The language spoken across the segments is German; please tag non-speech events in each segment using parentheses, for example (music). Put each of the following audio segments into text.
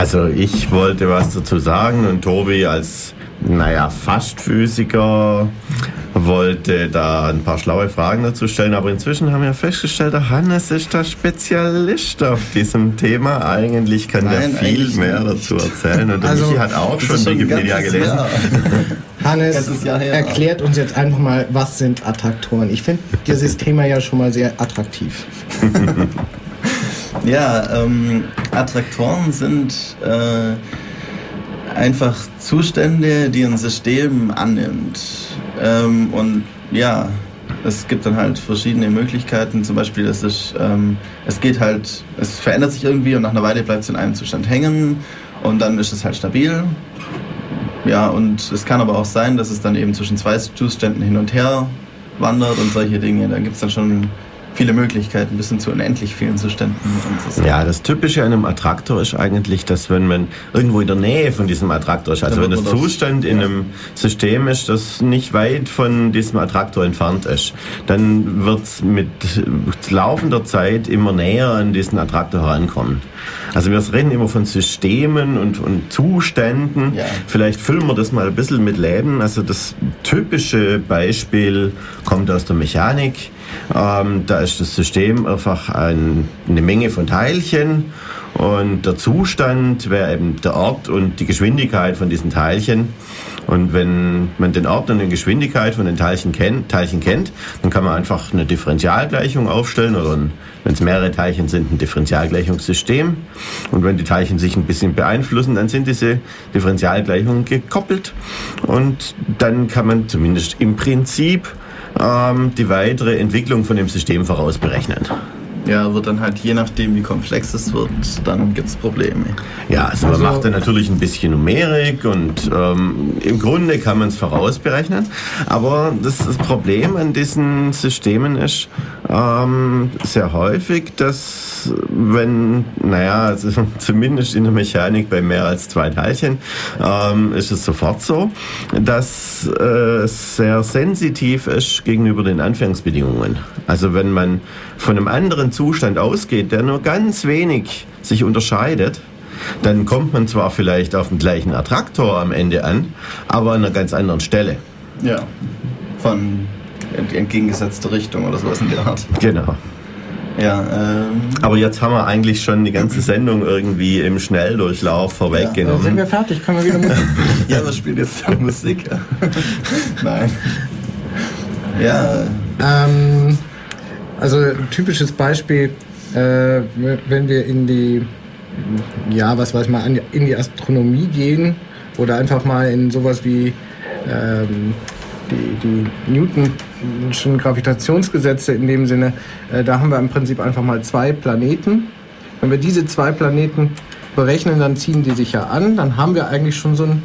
Also ich wollte was dazu sagen und Tobi als naja, fast Physiker, wollte da ein paar schlaue Fragen dazu stellen, aber inzwischen haben wir festgestellt, der Hannes ist der Spezialist auf diesem Thema. Eigentlich kann Nein, der viel mehr dazu erzählen und also, Michi hat auch schon Wikipedia gelesen. Jahr. (laughs) Hannes erklärt uns jetzt einfach mal, was sind Attraktoren. Ich finde dieses Thema ja schon mal sehr attraktiv. (laughs) ja, ähm, Attraktoren sind... Äh, einfach Zustände, die ein System annimmt. Ähm, und ja, es gibt dann halt verschiedene Möglichkeiten. Zum Beispiel, es, ist, ähm, es geht halt, es verändert sich irgendwie und nach einer Weile bleibt es in einem Zustand hängen und dann ist es halt stabil. Ja, und es kann aber auch sein, dass es dann eben zwischen zwei Zuständen hin und her wandert und solche Dinge. Da gibt es dann schon viele Möglichkeiten, bis hin zu unendlich vielen Zuständen. Ja, das Typische an einem Attraktor ist eigentlich, dass wenn man irgendwo in der Nähe von diesem Attraktor ist, also wenn das Zustand in einem System ist, das nicht weit von diesem Attraktor entfernt ist, dann wird es mit laufender Zeit immer näher an diesen Attraktor herankommen. Also wir reden immer von Systemen und, und Zuständen. Ja. Vielleicht füllen wir das mal ein bisschen mit Leben. Also das typische Beispiel kommt aus der Mechanik. Ähm, da ist das System einfach ein, eine Menge von Teilchen und der Zustand wäre eben der Ort und die Geschwindigkeit von diesen Teilchen. Und wenn man den Ort und die Geschwindigkeit von den Teilchen kennt, Teilchen kennt, dann kann man einfach eine Differentialgleichung aufstellen oder wenn es mehrere Teilchen sind, ein Differentialgleichungssystem. Und wenn die Teilchen sich ein bisschen beeinflussen, dann sind diese Differentialgleichungen gekoppelt. Und dann kann man zumindest im Prinzip ähm, die weitere Entwicklung von dem System vorausberechnen. Ja, wird dann halt je nachdem, wie komplex es wird, dann gibt es Probleme. Ja, also, man macht dann natürlich ein bisschen Numerik und ähm, im Grunde kann man es vorausberechnen. Aber das, das, Problem an diesen Systemen ist ähm, sehr häufig, dass wenn, naja, also (laughs) zumindest in der Mechanik bei mehr als zwei Teilchen ähm, ist es sofort so, dass äh, es sehr sensitiv ist gegenüber den Anfangsbedingungen. Also wenn man von einem anderen Zustand ausgeht, der nur ganz wenig sich unterscheidet, dann kommt man zwar vielleicht auf den gleichen Attraktor am Ende an, aber an einer ganz anderen Stelle. Ja, von entgegengesetzter Richtung oder sowas in der Art. Genau. Ja, ähm Aber jetzt haben wir eigentlich schon die ganze Sendung irgendwie im Schnelldurchlauf vorweggenommen. Ja, sind wir fertig? Können wir wieder Musik? (laughs) ja, wir spielen jetzt Musik. (laughs) Nein. Ja. Ähm, also ein typisches Beispiel, äh, wenn wir in die, ja, was weiß man, in die Astronomie gehen oder einfach mal in sowas wie ähm, die, die Newtonschen Gravitationsgesetze in dem Sinne, äh, da haben wir im Prinzip einfach mal zwei Planeten. Wenn wir diese zwei Planeten berechnen, dann ziehen die sich ja an, dann haben wir eigentlich schon so ein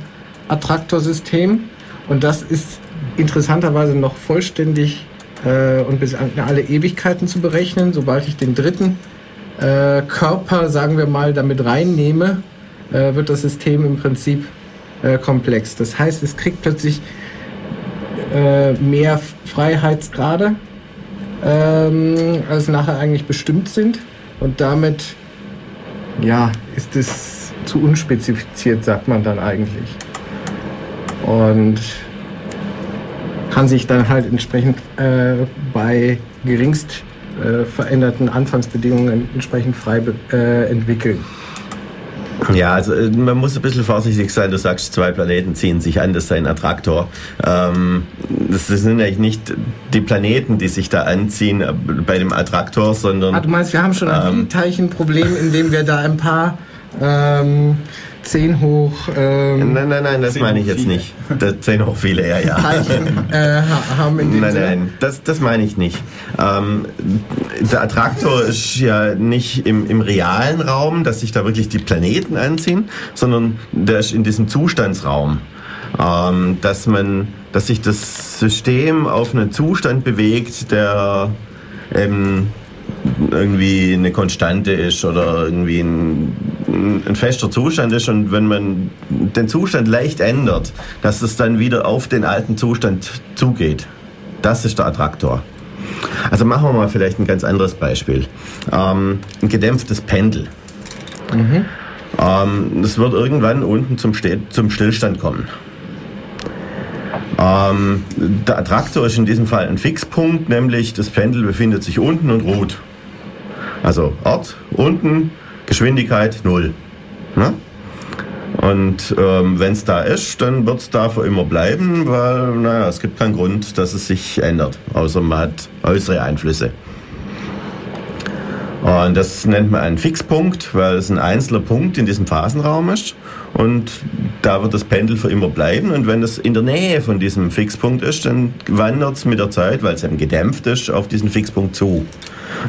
Attraktorsystem und das ist interessanterweise noch vollständig äh, und bis an alle Ewigkeiten zu berechnen. Sobald ich den dritten äh, Körper, sagen wir mal, damit reinnehme, äh, wird das System im Prinzip äh, komplex. Das heißt, es kriegt plötzlich äh, mehr Freiheitsgrade, ähm, als nachher eigentlich bestimmt sind. Und damit ja, ist es zu unspezifiziert, sagt man dann eigentlich. Und kann sich dann halt entsprechend äh, bei geringst äh, veränderten Anfangsbedingungen entsprechend frei äh, entwickeln. Ja, also äh, man muss ein bisschen vorsichtig sein. Du sagst, zwei Planeten ziehen sich an, das ist ein Attraktor. Ähm, das sind eigentlich nicht die Planeten, die sich da anziehen äh, bei dem Attraktor, sondern. Ah, du meinst, wir haben schon ein ähm, Teilchenproblem, indem wir da ein paar ähm, 10 hoch. Ähm, nein, nein, nein, das meine ich jetzt viele. nicht. Das 10 hoch viele, ja, ja. Teilchen (laughs) äh, haben in dem Nein, Sinne. nein, das, das meine ich nicht. Ähm, der Attraktor ist ja nicht im, im realen Raum, dass sich da wirklich die Planeten anziehen, sondern der ist in diesem Zustandsraum. Ähm, dass man, dass sich das System auf einen Zustand bewegt, der ähm, irgendwie eine Konstante ist oder irgendwie ein, ein, fester Zustand ist und wenn man den Zustand leicht ändert, dass es dann wieder auf den alten Zustand zugeht. Das ist der Attraktor. Also machen wir mal vielleicht ein ganz anderes Beispiel. Ähm, ein gedämpftes Pendel. Mhm. Ähm, es wird irgendwann unten zum, zum Stillstand kommen. Ähm, der Attraktor ist in diesem Fall ein Fixpunkt, nämlich das Pendel befindet sich unten und ruht. Also Ort, unten, Geschwindigkeit null. Ne? Und ähm, wenn es da ist, dann wird es da für immer bleiben, weil naja, es gibt keinen Grund, dass es sich ändert, außer man hat äußere Einflüsse. Und das nennt man einen Fixpunkt, weil es ein einzelner Punkt in diesem Phasenraum ist. Und da wird das Pendel für immer bleiben. Und wenn es in der Nähe von diesem Fixpunkt ist, dann wandert es mit der Zeit, weil es eben gedämpft ist, auf diesen Fixpunkt zu.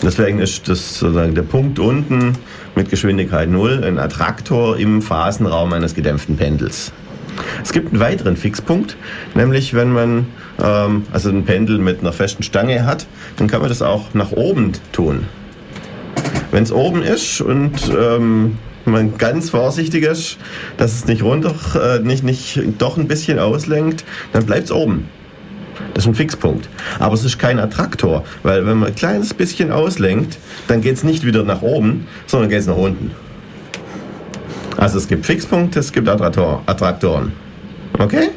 Deswegen ist das sozusagen der Punkt unten mit Geschwindigkeit 0 ein Attraktor im Phasenraum eines gedämpften Pendels. Es gibt einen weiteren Fixpunkt, nämlich wenn man ähm, also ein Pendel mit einer festen Stange hat, dann kann man das auch nach oben tun. Wenn es oben ist und ähm, man ganz vorsichtig ist, dass es nicht runter, äh, nicht, nicht doch ein bisschen auslenkt, dann bleibt es oben. Das ist ein Fixpunkt. Aber es ist kein Attraktor, weil wenn man ein kleines bisschen auslenkt, dann geht es nicht wieder nach oben, sondern geht es nach unten. Also es gibt Fixpunkte, es gibt Attraktor, Attraktoren. Okay?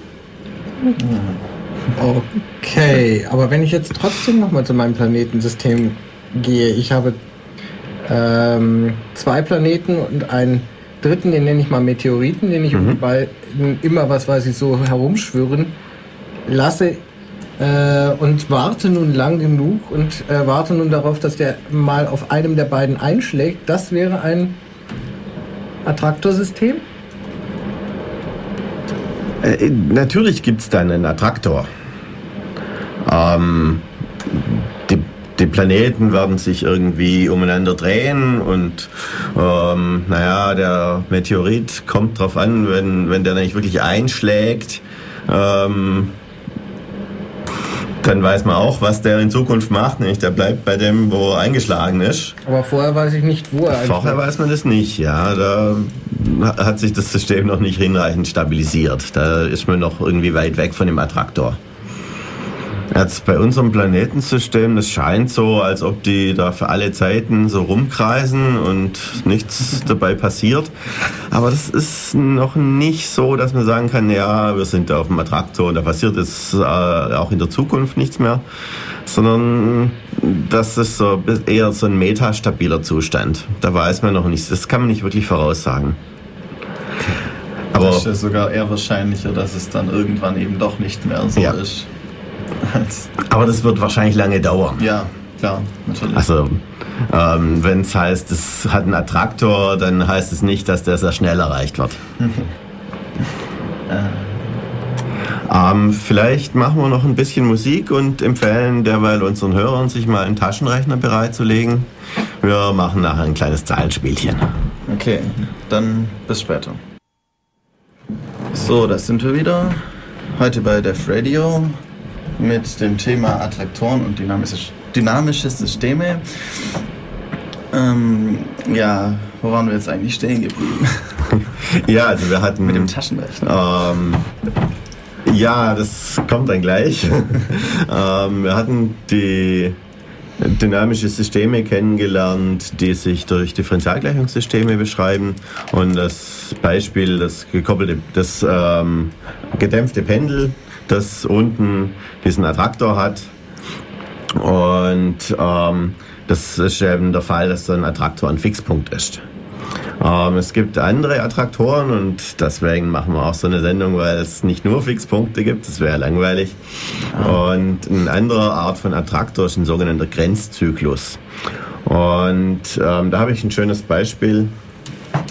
Okay, aber wenn ich jetzt trotzdem nochmal zu meinem Planetensystem gehe, ich habe ähm, zwei Planeten und einen dritten, den nenne ich mal Meteoriten, den ich mhm. bei immer, was weiß ich, so herumschwirren lasse äh, und warte nun lang genug und äh, warte nun darauf, dass der mal auf einem der beiden einschlägt. Das wäre ein Attraktorsystem? Äh, natürlich gibt es dann einen Attraktor. Ähm, die Planeten werden sich irgendwie umeinander drehen und ähm, naja, der Meteorit kommt drauf an, wenn, wenn der nicht wirklich einschlägt, ähm, dann weiß man auch, was der in Zukunft macht. Nämlich der bleibt bei dem, wo er eingeschlagen ist. Aber vorher weiß ich nicht, wo er Vorher weiß man das nicht, ja. Da hat sich das System noch nicht hinreichend stabilisiert. Da ist man noch irgendwie weit weg von dem Attraktor. Jetzt bei unserem Planetensystem, das scheint so, als ob die da für alle Zeiten so rumkreisen und nichts (laughs) dabei passiert. Aber das ist noch nicht so, dass man sagen kann, ja, wir sind da auf dem Attraktor und da passiert jetzt äh, auch in der Zukunft nichts mehr, sondern das ist so eher so ein metastabiler Zustand. Da weiß man noch nicht, das kann man nicht wirklich voraussagen. Aber das ist ja sogar eher wahrscheinlicher, dass es dann irgendwann eben doch nicht mehr so ja. ist. (laughs) Aber das wird wahrscheinlich lange dauern. Ja, klar, natürlich. Also, ähm, wenn es heißt, es hat einen Attraktor, dann heißt es nicht, dass der sehr schnell erreicht wird. (laughs) ähm, vielleicht machen wir noch ein bisschen Musik und empfehlen derweil unseren Hörern, sich mal einen Taschenrechner bereitzulegen. Wir machen nachher ein kleines Zahlenspielchen. Okay, dann bis später. So, das sind wir wieder. Heute bei Def Radio mit dem Thema Attraktoren und dynamische, dynamische Systeme. Ähm, ja, wo waren wir jetzt eigentlich stehen geblieben? (laughs) ja, also wir hatten. Mit dem Taschenrechner. Ähm, ja, das kommt dann gleich. (laughs) ähm, wir hatten die dynamische Systeme kennengelernt, die sich durch Differentialgleichungssysteme beschreiben. Und das Beispiel, das gekoppelte, das ähm, gedämpfte Pendel das unten diesen Attraktor hat. Und ähm, das ist eben der Fall, dass so ein Attraktor ein Fixpunkt ist. Ähm, es gibt andere Attraktoren und deswegen machen wir auch so eine Sendung, weil es nicht nur Fixpunkte gibt, das wäre langweilig. Und eine andere Art von Attraktor ist ein sogenannter Grenzzyklus. Und ähm, da habe ich ein schönes Beispiel,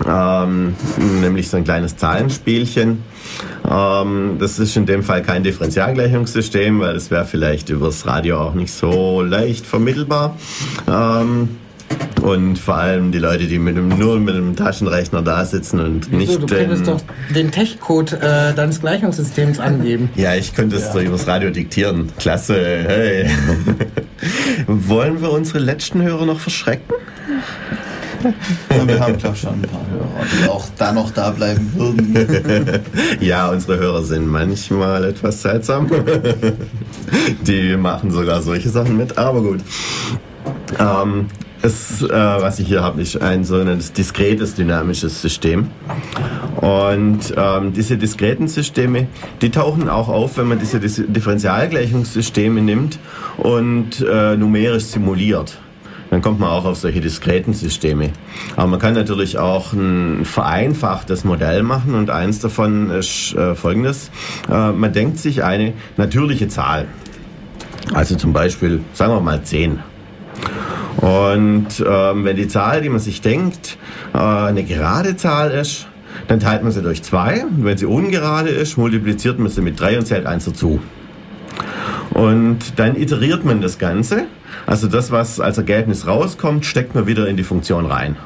ähm, nämlich so ein kleines Zahlenspielchen. Ähm, das ist in dem Fall kein Differentialgleichungssystem, weil es wäre vielleicht übers Radio auch nicht so leicht vermittelbar. Ähm, und vor allem die Leute, die mit dem, nur mit dem Taschenrechner da sitzen und nicht. Du könntest doch den Tech-Code äh, deines Gleichungssystems angeben. (laughs) Ja, ich könnte es ja. so übers Radio diktieren. Klasse, hey. (laughs) Wollen wir unsere letzten Hörer noch verschrecken? (laughs) wir haben, glaube ich, schon ein paar Hörer, die auch da noch da bleiben würden. (laughs) ja, unsere Hörer sind manchmal etwas seltsam. (laughs) die machen sogar solche Sachen mit, aber gut. Ähm, Das, äh, was ich hier habe, ist ein so ein diskretes dynamisches System. Und ähm, diese diskreten Systeme, die tauchen auch auf, wenn man diese Differentialgleichungssysteme nimmt und äh, numerisch simuliert dann kommt man auch auf solche diskreten Systeme. Aber man kann natürlich auch ein vereinfachtes Modell machen und eins davon ist äh, folgendes. Äh, man denkt sich eine natürliche Zahl. Also zum Beispiel, sagen wir mal 10. Und ähm, wenn die Zahl, die man sich denkt, äh, eine gerade Zahl ist, dann teilt man sie durch 2. Und wenn sie ungerade ist, multipliziert man sie mit 3 und zählt 1 dazu. Und dann iteriert man das Ganze. Also das, was als Ergebnis rauskommt, steckt man wieder in die Funktion rein.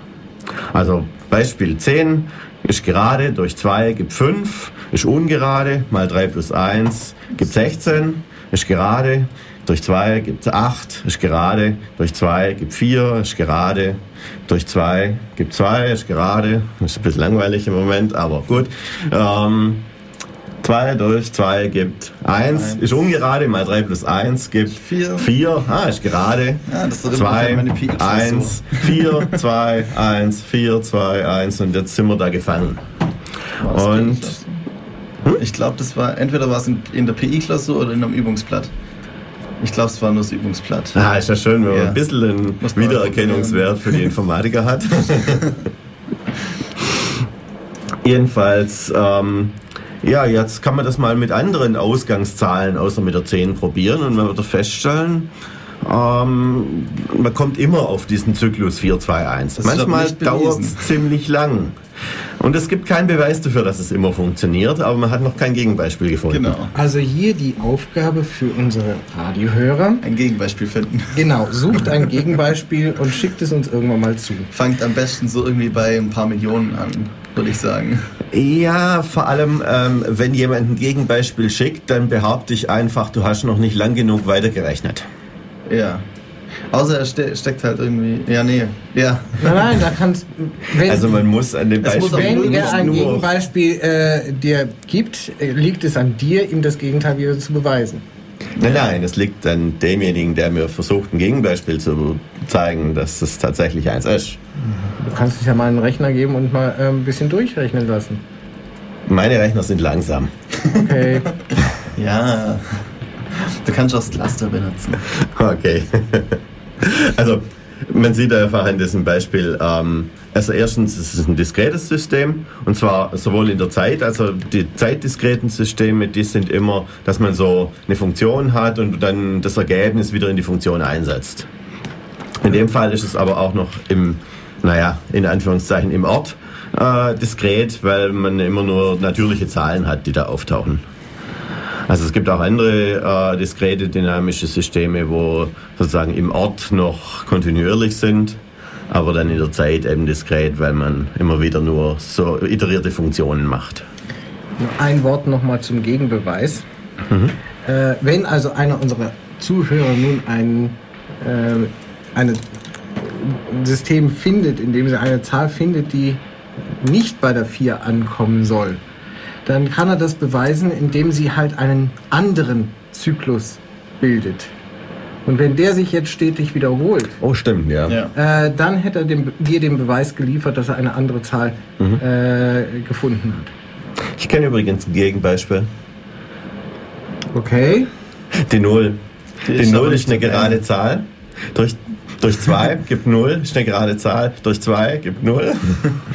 Also Beispiel 10 ist gerade durch 2 gibt 5, ist ungerade, mal 3 plus 1 gibt 16, ist gerade, durch 2 gibt 8, ist gerade, durch 2 gibt 4, ist gerade, durch 2 gibt 2, ist gerade, ist ein bisschen langweilig im Moment, aber gut. Ähm, 2 durch 2 gibt 1, ist ungerade, mal 3 plus 1 gibt 4. 4, ah, ist gerade. Ja, das 2, 1, 4, 2, 1, 4, 2, 1 und jetzt sind wir da gefangen. Und hm? ich glaube, das war entweder war es in, der PI-Klausur oder in einem Übungsblatt. Ich glaube, es war nur das Übungsblatt. Ah, ist ja schön, wenn man ein bisschen einen Wiedererkennungswert für die Informatiker hat. (laughs) Jedenfalls, ähm, ja, jetzt kann man das mal mit anderen Ausgangszahlen außer mit der 10 probieren und man wird feststellen, ähm, man kommt immer auf diesen Zyklus 4, 2, 1. Manchmal dauert es ziemlich lang. Und es gibt keinen Beweis dafür, dass es immer funktioniert, aber man hat noch kein Gegenbeispiel gefunden. Genau. Also hier die Aufgabe für unsere Radiohörer. Ein Gegenbeispiel finden. Genau, (laughs) sucht ein Gegenbeispiel und schickt es uns irgendwann mal zu. Fangt am besten so irgendwie bei ein paar Millionen an, würde ich sagen. Ja, vor allem, ähm, wenn jemand ein Gegenbeispiel schickt, dann behaupte ich einfach, du hast noch nicht lang genug weitergerechnet. Ja. Außer er ste steckt halt irgendwie. Ja, nee. Ja. Nein, nein, da kannst wenn, Also man muss an dem Beispiel. Wenn er ein Gegenbeispiel äh, dir gibt, liegt es an dir, ihm das Gegenteil wieder zu beweisen. Nein, nein, es liegt an demjenigen, der mir versucht, ein Gegenbeispiel zu zeigen, dass es tatsächlich eins ist. Du kannst dich ja mal einen Rechner geben und mal äh, ein bisschen durchrechnen lassen. Meine Rechner sind langsam. Okay. (laughs) ja. Du kannst auch das Cluster benutzen. Okay. (laughs) (laughs) Also, man sieht einfach in diesem Beispiel, ähm, also erstens ist es ein diskretes System und zwar sowohl in der Zeit, also die zeitdiskreten Systeme, die sind immer, dass man so eine Funktion hat und dann das Ergebnis wieder in die Funktion einsetzt. In dem Fall ist es aber auch noch im, naja, in Anführungszeichen im Ort äh, diskret, weil man immer nur natürliche Zahlen hat, die da auftauchen. Also es gibt auch andere äh, diskrete dynamische Systeme, wo sozusagen im Ort noch kontinuierlich sind, aber dann in der Zeit eben diskret, weil man immer wieder nur so iterierte Funktionen macht. Ein Wort nochmal zum Gegenbeweis. Mhm. Äh, wenn also einer unserer Zuhörer nun ein, äh, ein System findet, in dem sie eine Zahl findet, die nicht bei der 4 ankommen soll, dann kann er das beweisen, indem sie halt einen anderen Zyklus bildet. Und wenn der sich jetzt stetig wiederholt, oh stimmt, ja, ja. Äh, dann hätte er dem, dir den Beweis geliefert, dass er eine andere Zahl mhm. äh, gefunden hat. Ich kenne übrigens ein Gegenbeispiel. Okay. Die Null. Die, die Null ist eine gerade Zahl. Durch durch 2 gibt 0, ist eine gerade Zahl. Durch 2 gibt 0. (laughs)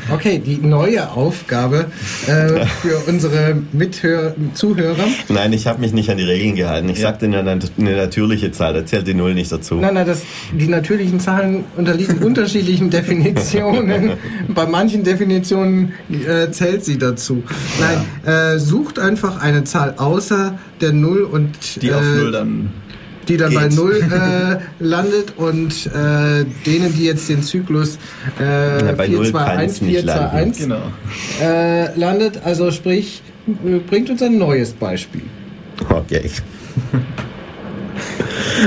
Okay, die neue Aufgabe äh, für unsere Mithörer, Zuhörer. Nein, ich habe mich nicht an die Regeln gehalten. Ich ja. sagte eine, eine natürliche Zahl, da zählt die 0 nicht dazu. Nein, nein, das, die natürlichen Zahlen unterliegen unterschiedlichen Definitionen. (laughs) Bei manchen Definitionen äh, zählt sie dazu. Nein, ja. äh, sucht einfach eine Zahl außer der 0 und. Die auf 0 äh, dann die dann Geht. bei Null äh, landet und äh, denen, die jetzt den Zyklus äh, ja, 4, 2, 1, 4, 2, 1 genau. äh, landet. Also sprich, bringt uns ein neues Beispiel. Okay. (laughs)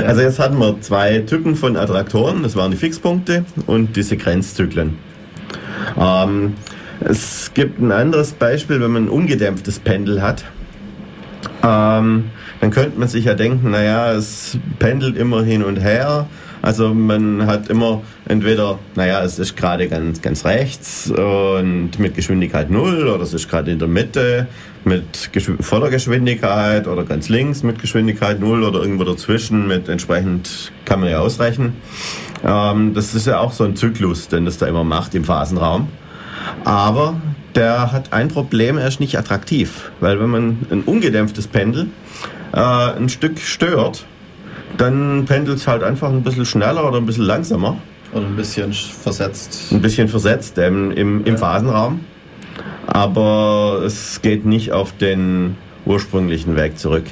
Also jetzt hatten wir zwei Typen von Attraktoren, das waren die Fixpunkte und die Sequenzzyklen. Ähm, es gibt ein anderes Beispiel, wenn man ein ungedämpftes Pendel hat. Ähm, dann könnte man sich ja denken, naja, es pendelt immer hin und her, Also man hat immer entweder, naja, es ist gerade ganz, ganz rechts und mit Geschwindigkeit null oder es ist gerade in der Mitte mit voller Geschwindigkeit oder ganz links mit Geschwindigkeit null oder irgendwo dazwischen mit entsprechend kann man ja ausrechnen. Ähm, das ist ja auch so ein Zyklus, den das da immer macht im Phasenraum. Aber der hat ein Problem, er ist nicht attraktiv. Weil wenn man ein ungedämpftes Pendel äh, ein Stück stört, dann pendelt es halt einfach ein bisschen schneller oder ein bisschen langsamer. Oder ein bisschen versetzt. Ein bisschen versetzt ähm, im, im ja. Phasenraum. Aber es geht nicht auf den ursprünglichen Weg zurück.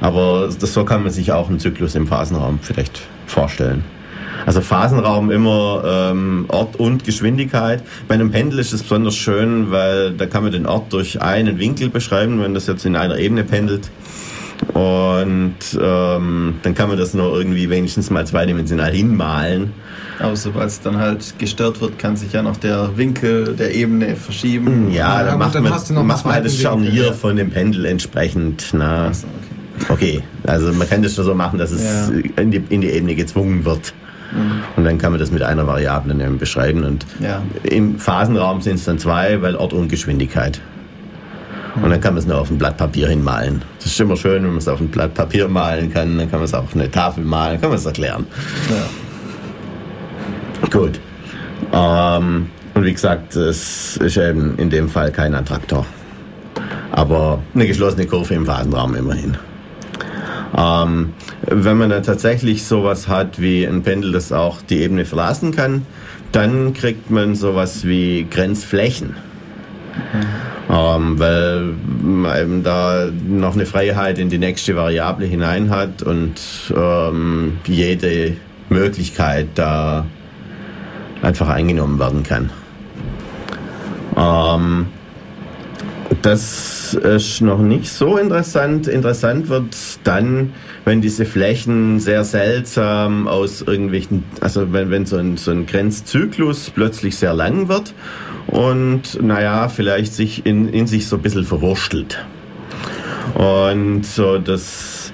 Aber das, so kann man sich auch einen Zyklus im Phasenraum vielleicht vorstellen. Also Phasenraum immer ähm, Ort und Geschwindigkeit. Bei einem Pendel ist es besonders schön, weil da kann man den Ort durch einen Winkel beschreiben, wenn das jetzt in einer Ebene pendelt. Und ähm, dann kann man das nur irgendwie wenigstens mal zweidimensional hinmalen. Aber sobald es dann halt gestört wird, kann sich ja noch der Winkel der Ebene verschieben. Ja, ja dann macht dann man, macht man halt das Scharnier Winkel, ja. von dem Pendel entsprechend. Na. So, okay. okay. also man kann das schon so machen, dass es ja. in, die, in die Ebene gezwungen wird. Mhm. Und dann kann man das mit einer Variable beschreiben. Und ja. im Phasenraum sind es dann zwei, weil Ort und Geschwindigkeit. Und dann kann man es nur auf ein Blatt Papier hinmalen. Das ist immer schön, wenn man es auf ein Blatt Papier malen kann. Dann kann man es auf eine Tafel malen, kann man es erklären. Ja. Gut. Ähm, und wie gesagt, es ist eben in dem Fall kein Attraktor. Aber eine geschlossene Kurve im Phasenraum immerhin. Ähm, wenn man dann tatsächlich sowas hat wie ein Pendel, das auch die Ebene verlassen kann, dann kriegt man sowas wie Grenzflächen. Mhm. Ähm, weil man eben da noch eine Freiheit in die nächste Variable hinein hat und ähm, jede Möglichkeit da einfach eingenommen werden kann. Ähm, das ist noch nicht so interessant. Interessant wird dann, wenn diese Flächen sehr seltsam aus irgendwelchen, also wenn, wenn so, ein, so ein Grenzzyklus plötzlich sehr lang wird und naja, vielleicht sich in, in sich so ein bisschen verwurstelt. Und so das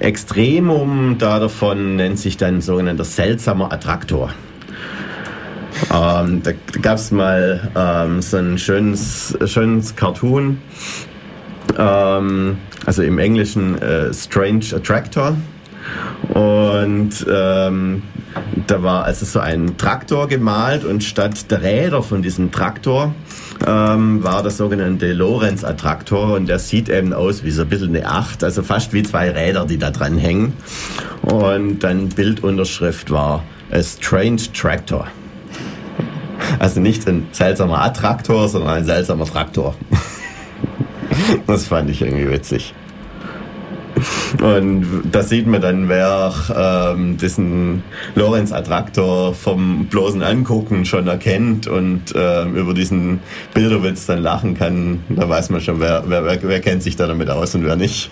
Extremum da davon nennt sich dann sogenannter seltsamer Attraktor. Ähm, da gab es mal ähm, so ein schönes, schönes Cartoon, ähm, also im Englischen äh, Strange Attractor. Und ähm, da war also so ein Traktor gemalt und statt der Räder von diesem Traktor ähm, war der sogenannte Lorenz-Attraktor und der sieht eben aus wie so ein bisschen eine Acht, also fast wie zwei Räder, die da dran hängen. Und dann Bildunterschrift war A Strange Tractor. Also nicht ein seltsamer Attraktor, sondern ein seltsamer Traktor. (laughs) Das fand ich irgendwie witzig. Und da sieht man dann, wer ähm, diesen Lorenz-Attraktor vom bloßen Angucken schon erkennt und ähm, über diesen Bilderwitz dann lachen kann. Da weiß man schon, wer, wer, wer, wer kennt sich da damit aus und wer nicht.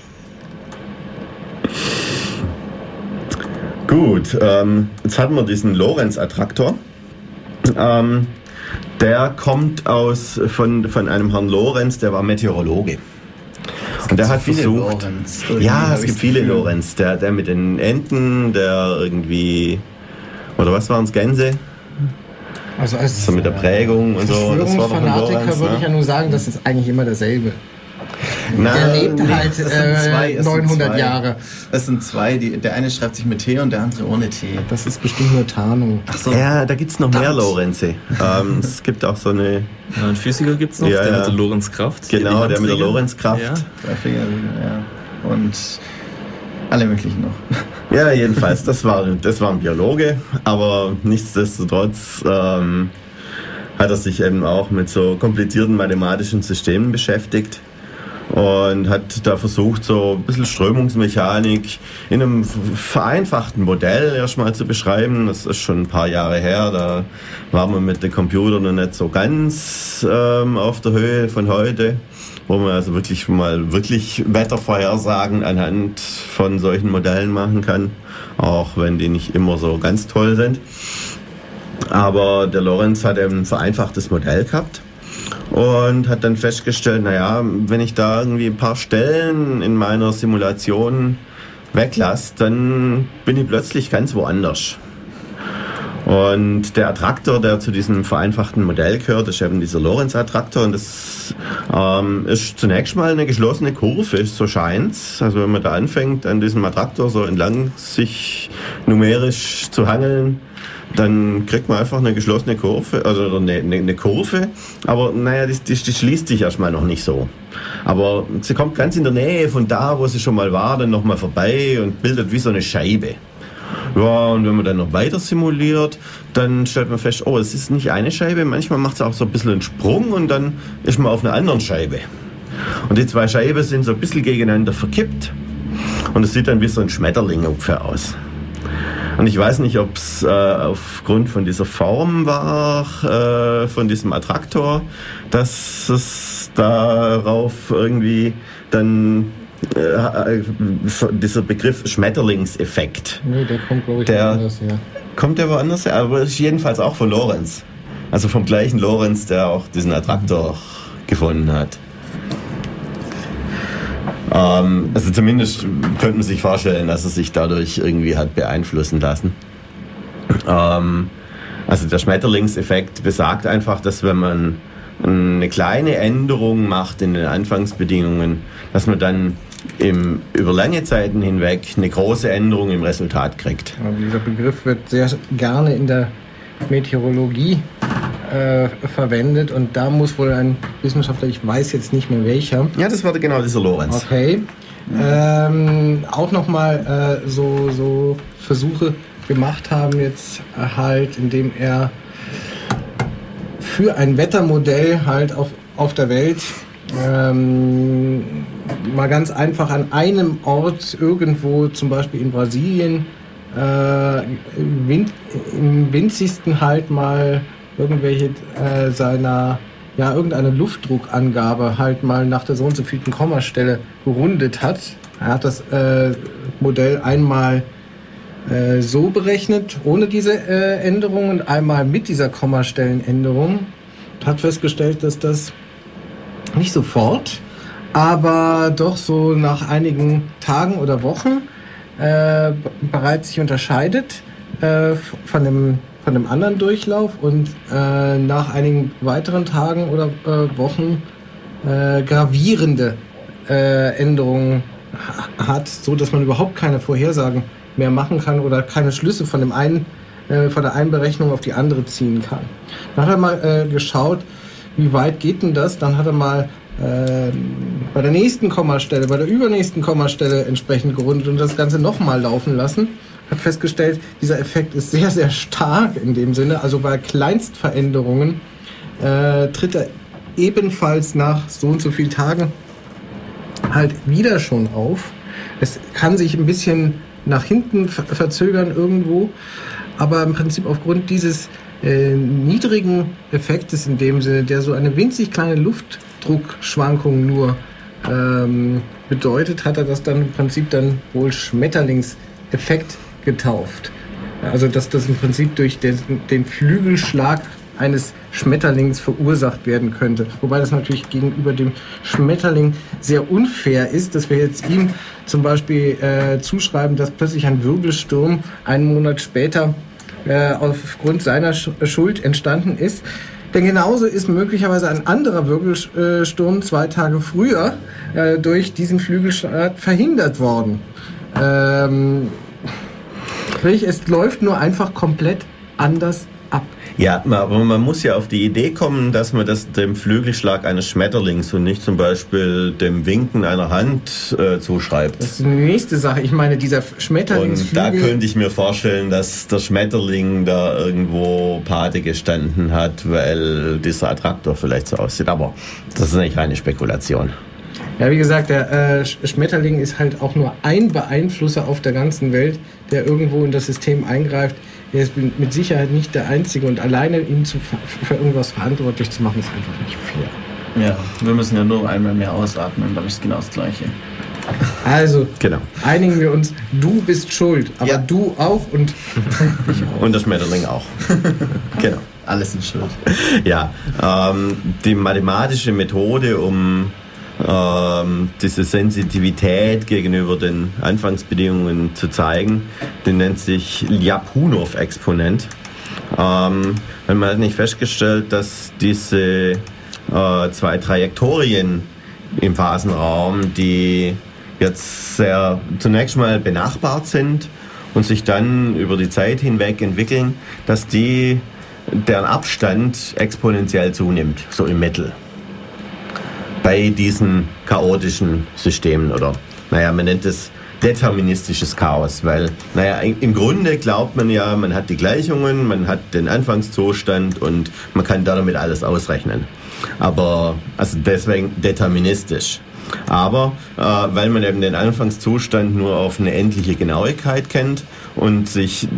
Gut, ähm, jetzt hatten wir diesen Lorenz-Attraktor. Ähm, der kommt aus von, von einem Herrn Lorenz, der war Meteorologe. Und der hat viele versucht. Lorenz. Ja, es gibt viele Lorenz. Der, der mit den Enten, der irgendwie. Oder was waren es? Gänse? Also als so mit der Prägung und so. Das war Fanatiker würde ne? ich ja nur sagen, das ist eigentlich immer derselbe. Na, der lebt nee, halt äh, 900 Jahre. Es sind zwei, die, der eine schreibt sich mit T und der andere ohne T. Das ist bestimmt nur Tarnung. Ach so. Ja, da gibt es noch das. mehr Lorenze. ähm, (laughs) es gibt auch so eine... Ja, einen Physiker gibt es noch, ja, der mit der Lorenzkraft. Genau, der mit der Lorenzkraft. Ja. Drei Finger, ja. Und alle möglichen noch. (laughs) Ja, jedenfalls, das war, das war ein Biologe, aber nichtsdestotrotz ähm, hat er sich eben auch mit so komplizierten mathematischen Systemen beschäftigt und hat da versucht, so ein bisschen Strömungsmechanik in einem vereinfachten Modell erstmal zu beschreiben. Das ist schon ein paar Jahre her, da waren wir mit den Computern noch nicht so ganz ähm, auf der Höhe von heute, wo man also wirklich mal wirklich Wettervorhersagen anhand von solchen Modellen machen kann, auch wenn die nicht immer so ganz toll sind. Aber der Lorenz hat ein vereinfachtes Modell gehabt und hat dann festgestellt, naja, wenn ich da irgendwie ein paar Stellen in meiner Simulation weglasse, dann bin ich plötzlich ganz woanders. Und der Attraktor, der zu diesem vereinfachten Modell gehört, ist eben dieser Lorentz-Attraktor. Und das ähm, ist zunächst mal eine geschlossene Kurve, so scheint's. Also wenn man da anfängt, an diesem Attraktor so entlang sich numerisch zu hangeln, dann kriegt man einfach eine geschlossene Kurve, also eine, eine, eine Kurve, aber naja, die, die, die, schließt sich erstmal noch nicht so. Aber sie kommt ganz in der Nähe von da, wo sie schon mal war, dann nochmal vorbei und bildet wie so eine Scheibe. Ja, und wenn man dann noch weiter simuliert, dann stellt man fest, oh, es ist nicht eine Scheibe, manchmal macht es auch so ein bisschen einen Sprung und dann ist man auf einer anderen Scheibe. Und die zwei Scheiben sind so ein bisschen gegeneinander verkippt und es sieht dann wie so ein Schmetterling ungefähr aus. Und ich weiß nicht, ob es äh, aufgrund von dieser Form war, äh, von diesem Attraktor, dass es darauf irgendwie dann äh, dieser Begriff Schmetterlingseffekt. Nee, der kommt, glaube ich, der, woanders her. Kommt der woanders her? Aber ist jedenfalls auch von Lorenz. Also vom gleichen Lorenz, der auch diesen Attraktor gefunden hat. Ähm, also zumindest könnte man sich vorstellen, dass er sich dadurch irgendwie hat beeinflussen lassen. Ähm, also der Schmetterlingseffekt besagt einfach, dass wenn man eine kleine Änderung macht in den Anfangsbedingungen, dass man dann im, über lange Zeiten hinweg eine große Änderung im Resultat kriegt. Aber dieser Begriff wird sehr gerne in der Meteorologie äh, verwendet und da muss wohl ein Wissenschaftler, ich weiß jetzt nicht mehr welcher. Ja, das war genau dieser Lorenz. Okay. Ähm, auch nochmal äh, so, so Versuche gemacht haben, jetzt halt, indem er für ein Wettermodell halt auf, auf der Welt ähm, mal ganz einfach an einem Ort irgendwo, zum Beispiel in Brasilien, äh, im winzigsten halt mal irgendwelche äh, seiner, ja, irgendeine Luftdruckangabe halt mal nach der so und so vielten Kommastelle gerundet hat. Er hat das äh, Modell einmal äh, so berechnet, ohne diese äh, Änderung und einmal mit dieser Kommastellenänderung. Und hat festgestellt, dass das nicht sofort, aber doch so nach einigen Tagen oder Wochen äh, bereits sich unterscheidet äh, von dem von dem anderen Durchlauf und äh, nach einigen weiteren Tagen oder äh, Wochen äh, gravierende äh, Änderungen hat, so dass man überhaupt keine Vorhersagen mehr machen kann oder keine Schlüsse von dem einen äh, von der einen Berechnung auf die andere ziehen kann. Dann hat er mal äh, geschaut, wie weit geht denn das? Dann hat er mal bei der nächsten Kommastelle, bei der übernächsten Kommastelle entsprechend gerundet und das Ganze nochmal laufen lassen hat festgestellt, dieser Effekt ist sehr, sehr stark in dem Sinne. Also bei Kleinstveränderungen äh, tritt er ebenfalls nach so und so vielen Tagen halt wieder schon auf. Es kann sich ein bisschen nach hinten verzögern irgendwo, aber im Prinzip aufgrund dieses äh, niedrigen Effektes in dem Sinne, der so eine winzig kleine Luftdruckschwankung nur ähm, bedeutet, hat er das dann im Prinzip dann wohl Schmetterlingseffekt getauft. Also dass das im Prinzip durch den, den Flügelschlag eines Schmetterlings verursacht werden könnte. Wobei das natürlich gegenüber dem Schmetterling sehr unfair ist, dass wir jetzt ihm zum Beispiel äh, zuschreiben, dass plötzlich ein Wirbelsturm einen Monat später äh, aufgrund seiner Schuld entstanden ist. Denn genauso ist möglicherweise ein anderer Wirbelsturm zwei Tage früher äh, durch diesen Flügelschlag verhindert worden. Ähm, Sprich, es läuft nur einfach komplett anders ab. Ja, aber man muss ja auf die Idee kommen, dass man das dem Flügelschlag eines Schmetterlings und nicht zum Beispiel dem Winken einer Hand äh, zuschreibt. Das ist die nächste Sache. Ich meine, dieser Schmetterlingsflügel... Und da könnte ich mir vorstellen, dass der Schmetterling da irgendwo Pate gestanden hat, weil dieser Attraktor vielleicht so aussieht. Aber das ist nicht reine Spekulation. Ja, wie gesagt, der äh, Schmetterling ist halt auch nur ein Beeinflusser auf der ganzen Welt, der irgendwo in das System eingreift. Er ist mit Sicherheit nicht der Einzige und alleine ihn zu, für irgendwas verantwortlich zu machen, ist einfach nicht fair. Ja, wir müssen ja nur einmal mehr ausatmen, dann ist genau das Gleiche. Also, genau. einigen wir uns, du bist schuld, aber ja. du auch und ich auch. Und der Schmetterling auch. (laughs) genau. Alles in Schuld. Ja, ähm, die mathematische Methode, um ähm, diese Sensitivität gegenüber den Anfangsbedingungen zu zeigen. Den nennt sich Ljapunov-Exponent. ähm, man hat nicht festgestellt, dass diese äh, zwei Trajektorien im Phasenraum, die jetzt sehr zunächst mal benachbart sind und sich dann über die Zeit hinweg entwickeln, dass die deren Abstand exponentiell zunimmt, so im Mittel. Bei diesen chaotischen Systemen oder, naja, man nennt es deterministisches Chaos, weil, naja, im Grunde glaubt man ja, man hat die Gleichungen, man hat den Anfangszustand und man kann damit alles ausrechnen. Aber, also deswegen deterministisch. Aber äh, weil man eben den Anfangszustand nur auf eine endliche Genauigkeit kennt und sich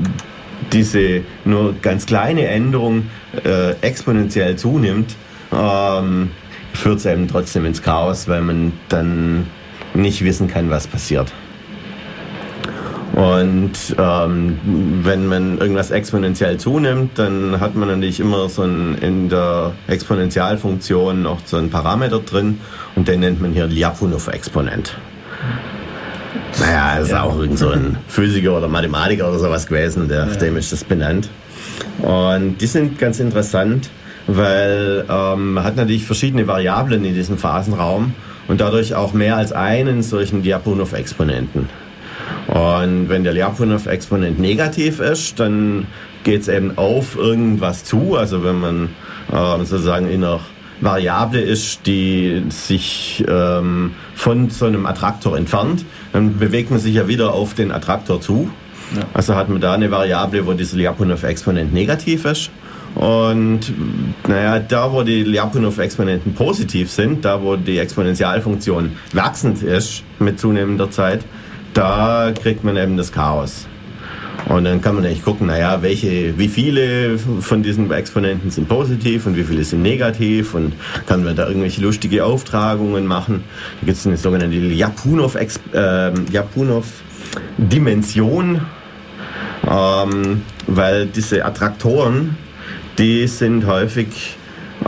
diese nur ganz kleine Änderung äh, exponentiell zunimmt, ähm, führt es eben trotzdem ins Chaos, weil man dann nicht wissen kann, was passiert. Und ähm, wenn man irgendwas exponentiell zunimmt, dann hat man natürlich immer so ein, in der Exponentialfunktion noch so einen Parameter drin und den nennt man hier Lyapunov-Exponent. Naja, ist ja. auch irgend so ein Physiker oder Mathematiker oder sowas gewesen, der, ja. dem ist das benannt. Und die sind ganz interessant, weil ähm, man hat natürlich verschiedene Variablen in diesem Phasenraum und dadurch auch mehr als einen solchen Lyapunov-Exponenten. Und wenn der Lyapunov-Exponent negativ ist, dann geht es eben auf irgendwas zu. Also wenn man äh, sozusagen in einer Variable ist, die sich ähm, von so einem Attraktor entfernt, dann bewegt man sich ja wieder auf den Attraktor zu. Ja. Also hat man da eine Variable, wo dieser Lyapunov-Exponent negativ ist. Und naja, da wo die Lyapunov-Exponenten positiv sind, da wo die Exponentialfunktion wachsend ist mit zunehmender Zeit, da kriegt man eben das Chaos. Und dann kann man eigentlich gucken, naja, welche, wie viele von diesen Exponenten sind positiv und wie viele sind negativ und kann man da irgendwelche lustige Auftragungen machen. Da gibt es eine sogenannte Lyapunov-Dimension, äh, ähm, weil diese Attraktoren, die sind häufig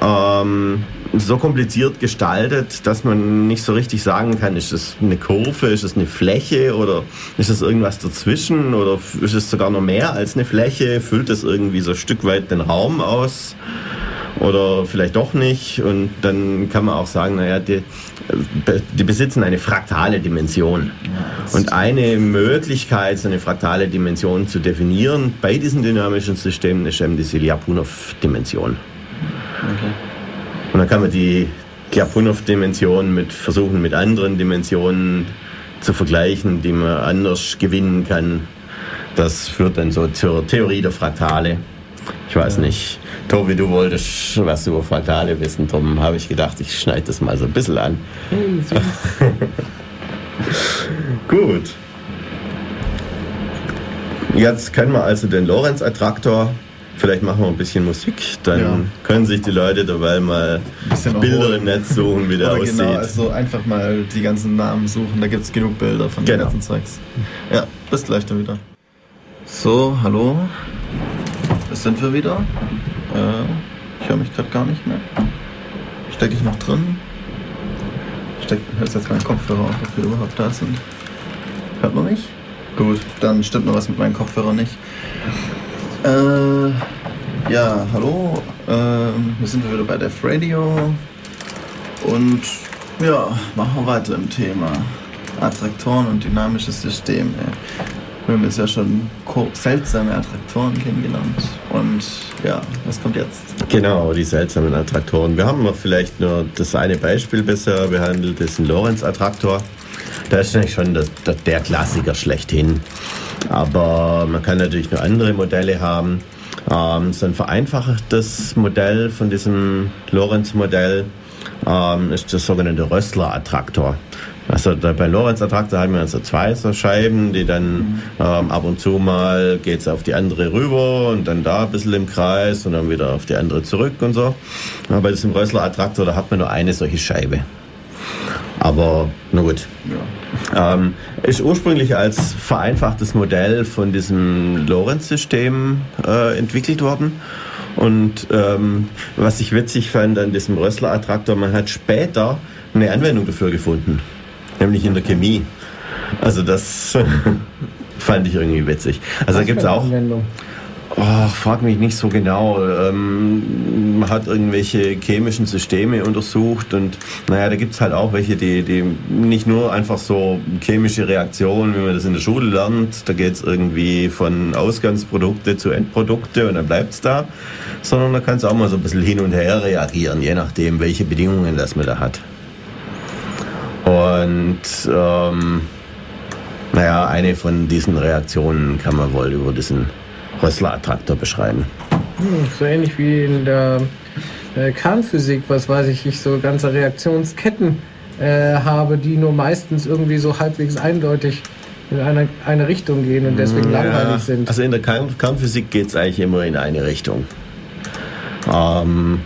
ähm, so kompliziert gestaltet, dass man nicht so richtig sagen kann, ist das eine Kurve, ist das eine Fläche oder ist das irgendwas dazwischen oder ist es sogar noch mehr als eine Fläche? Füllt das irgendwie so ein Stück weit den Raum aus? Oder vielleicht doch nicht. Und dann kann man auch sagen, naja, die, die besitzen eine fraktale Dimension. Und eine Möglichkeit, so eine fraktale Dimension zu definieren bei diesen dynamischen Systemen ist eben die Lyapunov-Dimension. Okay. Und dann kann man die Lyapunov-Dimension mit versuchen, mit anderen Dimensionen zu vergleichen, die man anders gewinnen kann. Das führt dann so zur Theorie der Fraktale. Ich weiß nicht. Tobi, du wolltest was über Fraktale wissen. Darum habe ich gedacht, ich schneide das mal so ein bisschen an. Hey, (laughs) Gut. Jetzt können wir also den Lorenz-Attraktor Vielleicht machen wir ein bisschen Musik, dann ja. können sich die Leute dabei mal Bilder im Netz suchen, wie der genau, aussieht. Genau, also einfach mal die ganzen Namen suchen, da gibt es genug Bilder von genau. den ganzen Zeugs. Ja, bis gleich dann wieder. So, hallo. Sind wir wieder. Äh, ich höre mich gerade gar nicht mehr. Stecke ich noch drin? Steck, hört jetzt meinen Kopfhörer auf, ob wir überhaupt da sind. Hört man mich? Gut, dann stimmt noch was mit meinen Kopfhörern nicht. Äh, ja, hallo. Äh, wir sind wieder bei Def Radio. Und ja, machen wir weiter im Thema. Attraktoren und dynamische Systeme. Wir haben jetzt ja schon seltsame Attraktoren kennengelernt. Und ja, was kommt jetzt? Genau, die seltsamen Attraktoren. Wir haben vielleicht nur das eine Beispiel bisher behandelt, das ist ein Lorenz-Attraktor. Das ist eigentlich schon der, der, Klassiker schlechthin. Aber man kann natürlich noch andere Modelle haben. Ähm, so ein vereinfachtes Modell von diesem Lorenz-Modell ähm, ist der sogenannte Rössler-Attraktor. Also bei Lorenz-Attraktor haben wir also zwei so Scheiben, die dann ähm, ab und zu mal geht es auf die andere rüber und dann da ein bisschen im Kreis und dann wieder auf die andere zurück und so. Aber bei diesem Rössler-Attraktor, da hat man nur eine solche Scheibe. Aber na gut. Ja. Ähm, ist ursprünglich als vereinfachtes Modell von diesem Lorenz-System äh, entwickelt worden. Und ähm, was ich witzig fand an diesem Rössler-Attraktor, man hat später eine Anwendung dafür gefunden, nämlich in der Chemie. Also das (laughs) fand ich irgendwie witzig. Also da gibt es auch. Anwendung? Oh, frag mich nicht so genau. Ähm, man hat irgendwelche chemischen Systeme untersucht und naja, da gibt es halt auch welche, die, die nicht nur einfach so chemische Reaktionen, wie man das in der Schule lernt, da geht es irgendwie von Ausgangsprodukte zu Endprodukte und dann bleibt es da, sondern da kann es auch mal so ein bisschen hin und her reagieren, je nachdem, welche Bedingungen das man da hat. Und ähm, naja, eine von diesen Reaktionen kann man wohl über diesen Rössler-Attraktor beschreiben. Hm, so ähnlich wie in der äh, Kernphysik, was weiß ich, ich so ganze Reaktionsketten äh, habe, die nur meistens irgendwie so halbwegs eindeutig in eine, eine Richtung gehen und deswegen ja, langweilig sind. Also in der Kern Kernphysik geht es eigentlich immer in eine Richtung. Ähm,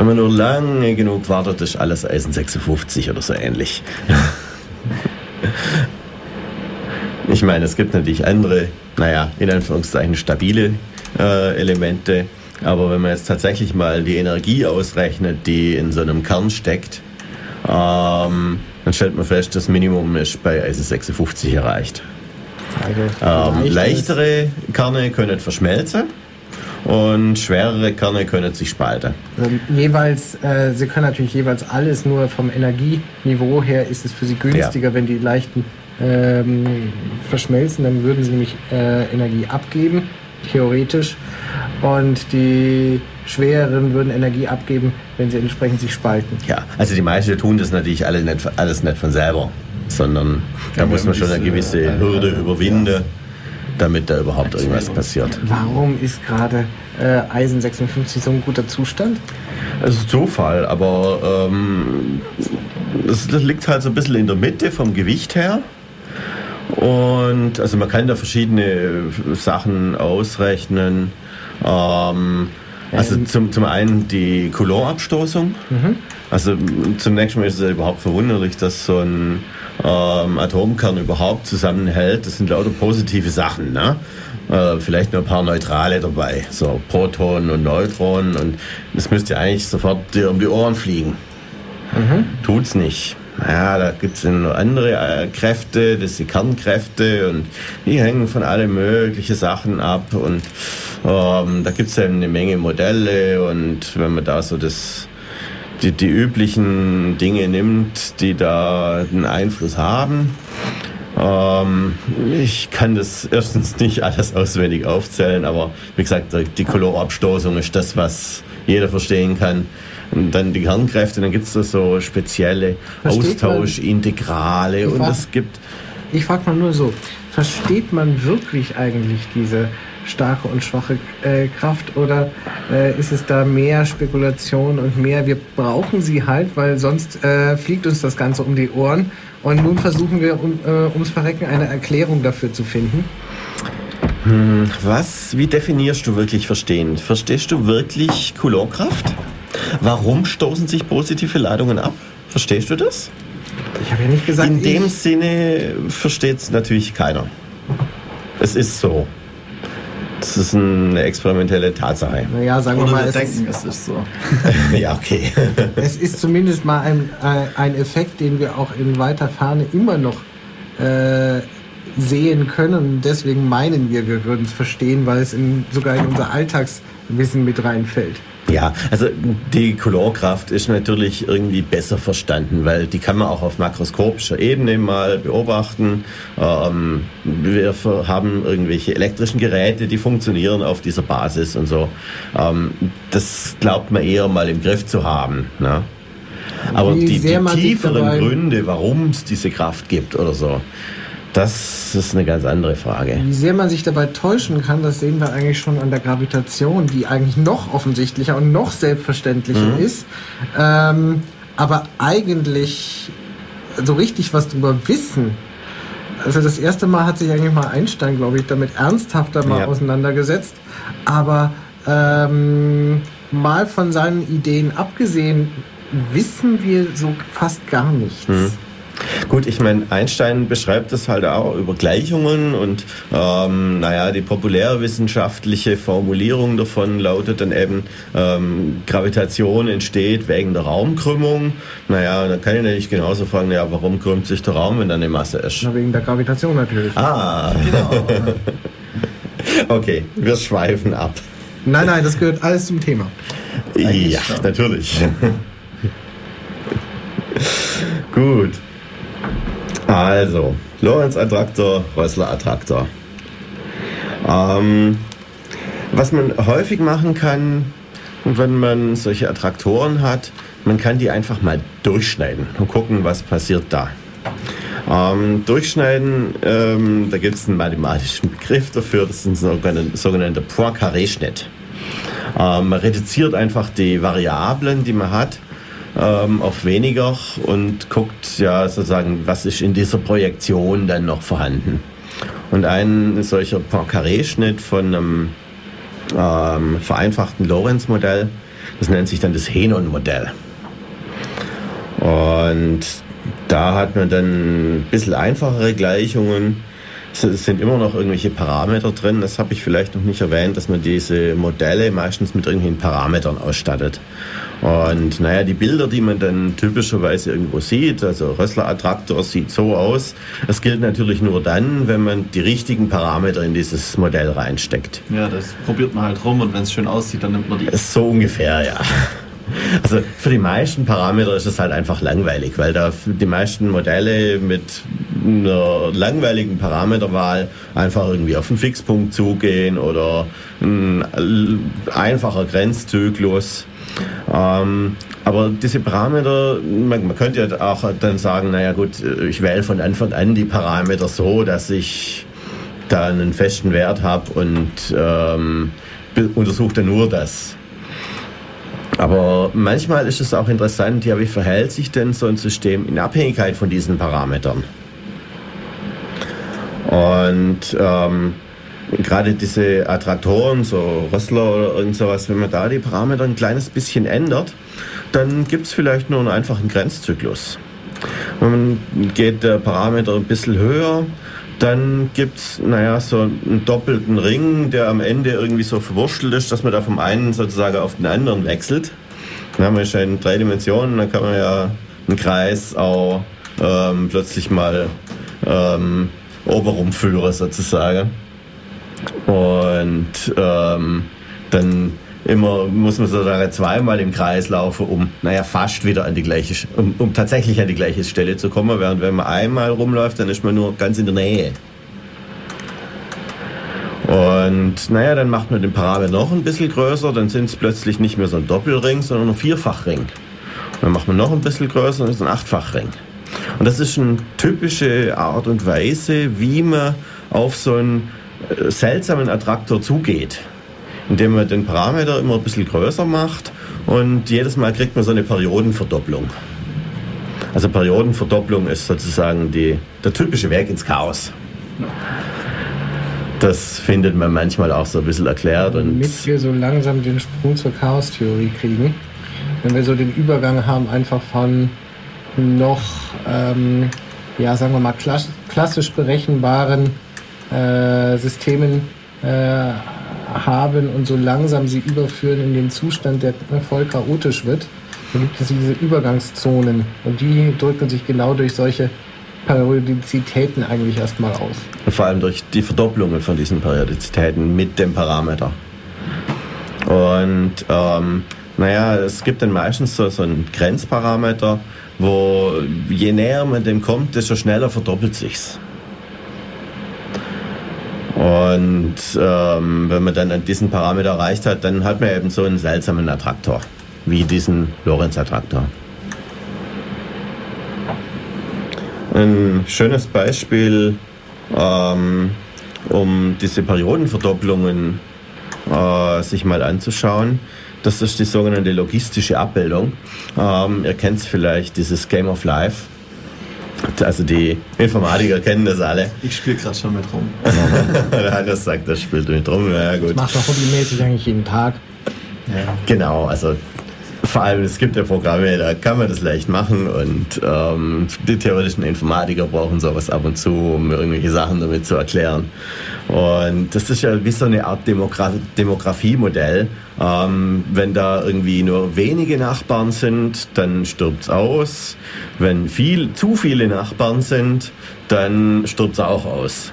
wenn man nur lange genug wartet, ist alles Eisen 56 oder so ähnlich. (laughs) ich meine, es gibt natürlich andere naja, in Anführungszeichen stabile äh, Elemente. Aber wenn man jetzt tatsächlich mal die Energie ausrechnet, die in so einem Kern steckt, ähm, dann stellt man fest, das Minimum ist bei Eisen 56 erreicht. Also, ähm, leichtere Kerne können verschmelzen und schwerere Kerne können sich spalten. Also jeweils, äh, sie können natürlich jeweils alles, nur vom Energieniveau her ist es für sie günstiger, ja. wenn die leichten ähm, verschmelzen, dann würden sie nämlich äh, Energie abgeben, theoretisch. Und die schwereren würden Energie abgeben, wenn sie entsprechend sich spalten. Ja, also die meisten tun das natürlich alle nicht, alles nicht von selber, sondern da muss man schon eine gewisse äh, Hürde überwinden, damit da überhaupt irgendwas passiert. Warum ist gerade äh, Eisen 56 so ein guter Zustand? Es ist Zufall, aber ähm, das, das liegt halt so ein bisschen in der Mitte vom Gewicht her. Und also man kann da verschiedene Sachen ausrechnen. Ähm, also zum, zum einen die Coulomb-Abstoßung. Mhm. Also zunächst mal ist es überhaupt verwunderlich, dass so ein ähm, Atomkern überhaupt zusammenhält. Das sind lauter positive Sachen. Ne? Äh, vielleicht nur ein paar Neutrale dabei, so Protonen und Neutronen. Und das müsste eigentlich sofort dir um die Ohren fliegen. Mhm. Tut's nicht. Ja, da gibt es noch andere äh, Kräfte, das sind Kernkräfte und die hängen von allen möglichen Sachen ab und ähm, da gibt es eine Menge Modelle und wenn man da so das, die, die üblichen Dinge nimmt, die da einen Einfluss haben, ähm, ich kann das erstens nicht alles auswendig aufzählen, aber wie gesagt, die Kolorabstoßung ist das, was jeder verstehen kann. Und dann die Kernkräfte, dann gibt es da so spezielle Austauschintegrale und es gibt. Ich frage mal nur so, versteht man wirklich eigentlich diese starke und schwache äh, Kraft oder äh, ist es da mehr Spekulation und mehr, wir brauchen sie halt, weil sonst äh, fliegt uns das Ganze um die Ohren und nun versuchen wir um, äh, ums Verrecken eine Erklärung dafür zu finden. Hm, was, wie definierst du wirklich verstehen? Verstehst du wirklich Coulomb-Kraft? Warum stoßen sich positive Ladungen ab? Verstehst du das? Ich habe ja nicht gesagt. In dem Sinne versteht es natürlich keiner. Es ist so. Das ist eine experimentelle Tatsache. Naja, sagen Oder wir mal, wir denken, es ist so. (laughs) ja, okay. (laughs) es ist zumindest mal ein, äh, ein Effekt, den wir auch in weiter Ferne immer noch äh, sehen können. Deswegen meinen wir, wir würden es verstehen, weil es in, sogar in unser Alltagswissen mit reinfällt. Ja, also die Colorkraft ist natürlich irgendwie besser verstanden, weil die kann man auch auf makroskopischer Ebene mal beobachten. Ähm, wir haben irgendwelche elektrischen Geräte, die funktionieren auf dieser Basis und so. Ähm, das glaubt man eher mal im Griff zu haben. Ne? Aber die, die tieferen Gründe, warum es diese Kraft gibt oder so, das ist eine ganz andere Frage. Wie sehr man sich dabei täuschen kann, das sehen wir eigentlich schon an der Gravitation, die eigentlich noch offensichtlicher und noch selbstverständlicher mhm. ist. Ähm, aber eigentlich so richtig was drüber wissen. Also das erste Mal hat sich eigentlich mal Einstein, glaube ich, damit ernsthafter mal ja. auseinandergesetzt. Aber ähm, mal von seinen Ideen abgesehen, wissen wir so fast gar nichts. Mhm. Gut, ich meine, Einstein beschreibt das halt auch über Gleichungen und ähm, naja, die populärwissenschaftliche Formulierung davon lautet dann eben, ähm, Gravitation entsteht wegen der Raumkrümmung. Naja, da kann ich natürlich genauso fragen, ja, warum krümmt sich der Raum, wenn da eine Masse ist? Na, wegen der Gravitation natürlich. Ah, genau. (laughs) Okay, wir schweifen ab. Nein, nein, das gehört alles zum Thema. Eigentlich ja, schon. natürlich. (laughs) Gut. Also, Lorenz-Attraktor, Rössler-Attraktor. Ähm, was man häufig machen kann, wenn man solche Attraktoren hat, man kann die einfach mal durchschneiden und gucken, was passiert da. Ähm, durchschneiden, ähm, da gibt es einen mathematischen Begriff dafür, das ist ein sogenannter Poincaré-Schnitt. Ähm, man reduziert einfach die Variablen, die man hat, ähm, auf weniger und guckt ja sozusagen, was ist in dieser Projektion dann noch vorhanden. Und ein solcher Poincaré-Schnitt von einem ähm, vereinfachten Lorenz-Modell, das nennt sich dann das Henon-Modell. Und da hat man dann ein bisschen einfachere Gleichungen. Es sind immer noch irgendwelche Parameter drin. Das habe ich vielleicht noch nicht erwähnt, dass man diese Modelle meistens mit irgendwelchen Parametern ausstattet. Und naja, die Bilder, die man dann typischerweise irgendwo sieht, also Rössler-Attraktor sieht so aus. Das gilt natürlich nur dann, wenn man die richtigen Parameter in dieses Modell reinsteckt. Ja, das probiert man halt rum und wenn es schön aussieht, dann nimmt man die. So ungefähr, ja. Also für die meisten Parameter ist es halt einfach langweilig, weil da die meisten Modelle mit einer langweiligen Parameterwahl einfach irgendwie auf einen Fixpunkt zugehen oder ein einfacher Grenzzyklus. Ähm, aber diese Parameter, man, man, könnte ja auch dann sagen, naja gut, ich wähle von Anfang an die Parameter so, dass ich da einen festen Wert habe und ähm, untersuche dann nur das. Aber manchmal ist es auch interessant, ja, wie verhält sich denn so ein System in Abhängigkeit von diesen Parametern? Und ähm, gerade diese Attraktoren, so Rössler oder irgend sowas, wenn man da die Parameter ein kleines bisschen ändert, dann gibt es vielleicht nur einen einfachen Grenzzyklus. Wenn man geht der Parameter ein bisschen höher, dann gibt es, naja, so einen doppelten Ring, der am Ende irgendwie so verwurschtelt ist, dass man da vom einen sozusagen auf den anderen wechselt. Dann haben wir schon in drei Dimensionen, dann kann man ja einen Kreis auch ähm, plötzlich mal ähm, oberum führen sozusagen. Und ähm, dann immer muss man sozusagen zweimal im Kreis laufen, um naja fast wieder an die gleiche, um, um tatsächlich an die gleiche Stelle zu kommen. Während wenn man einmal rumläuft, dann ist man nur ganz in der Nähe. Und naja, dann macht man den Parameter noch ein bisschen größer, dann sind es plötzlich nicht mehr so ein Doppelring, sondern ein Vierfachring. Und dann macht man noch ein bisschen größer, dann ist ein Achtfachring. Und das ist eine typische Art und Weise, wie man auf so einen äh, seltsamen Attraktor zugeht indem man den Parameter immer ein bisschen größer macht und jedes Mal kriegt man so eine Periodenverdopplung. Also Periodenverdopplung ist sozusagen die, der typische Weg ins Chaos. Das findet man manchmal auch so ein bisschen erklärt. Und Damit wir so langsam den Sprung zur Chaostheorie kriegen, wenn wir so den Übergang haben einfach von noch, ähm, ja sagen wir mal, klassisch berechenbaren äh, Systemen äh, haben und so langsam sie überführen in den Zustand, der voll chaotisch wird, dann gibt es diese Übergangszonen und die drücken sich genau durch solche Periodizitäten eigentlich erstmal aus. Vor allem durch die Verdopplungen von diesen Periodizitäten mit dem Parameter. Und ähm, naja, es gibt dann meistens so, so einen Grenzparameter, wo je näher man dem kommt, desto schneller verdoppelt sich's. Und ähm, wenn man dann diesen Parameter erreicht hat, dann hat man eben so einen seltsamen Attraktor, wie diesen Lorenz-Attraktor. Ein schönes Beispiel, ähm, um diese Periodenverdopplungen äh, sich mal anzuschauen. Das ist die sogenannte logistische Abbildung. Ähm, ihr kennt vielleicht dieses Game of Life. Also die Informatiker kennen das alle. Ich spiele gerade schon mit rum. (laughs) Der Hannes sagt, das spielt mit rum. Ja, gut. Das macht doch hobbymäßig eigentlich jeden Tag. Ja. Genau, also vor allem, es gibt ja Programme, da kann man das leicht machen und ähm, die theoretischen Informatiker brauchen sowas ab und zu, um irgendwelche Sachen damit zu erklären. Und das ist ja wie so eine Art Demogra Demografiemodell. Ähm, wenn da irgendwie nur wenige Nachbarn sind, dann stirbt es aus. Wenn viel, zu viele Nachbarn sind, dann stirbt es auch aus.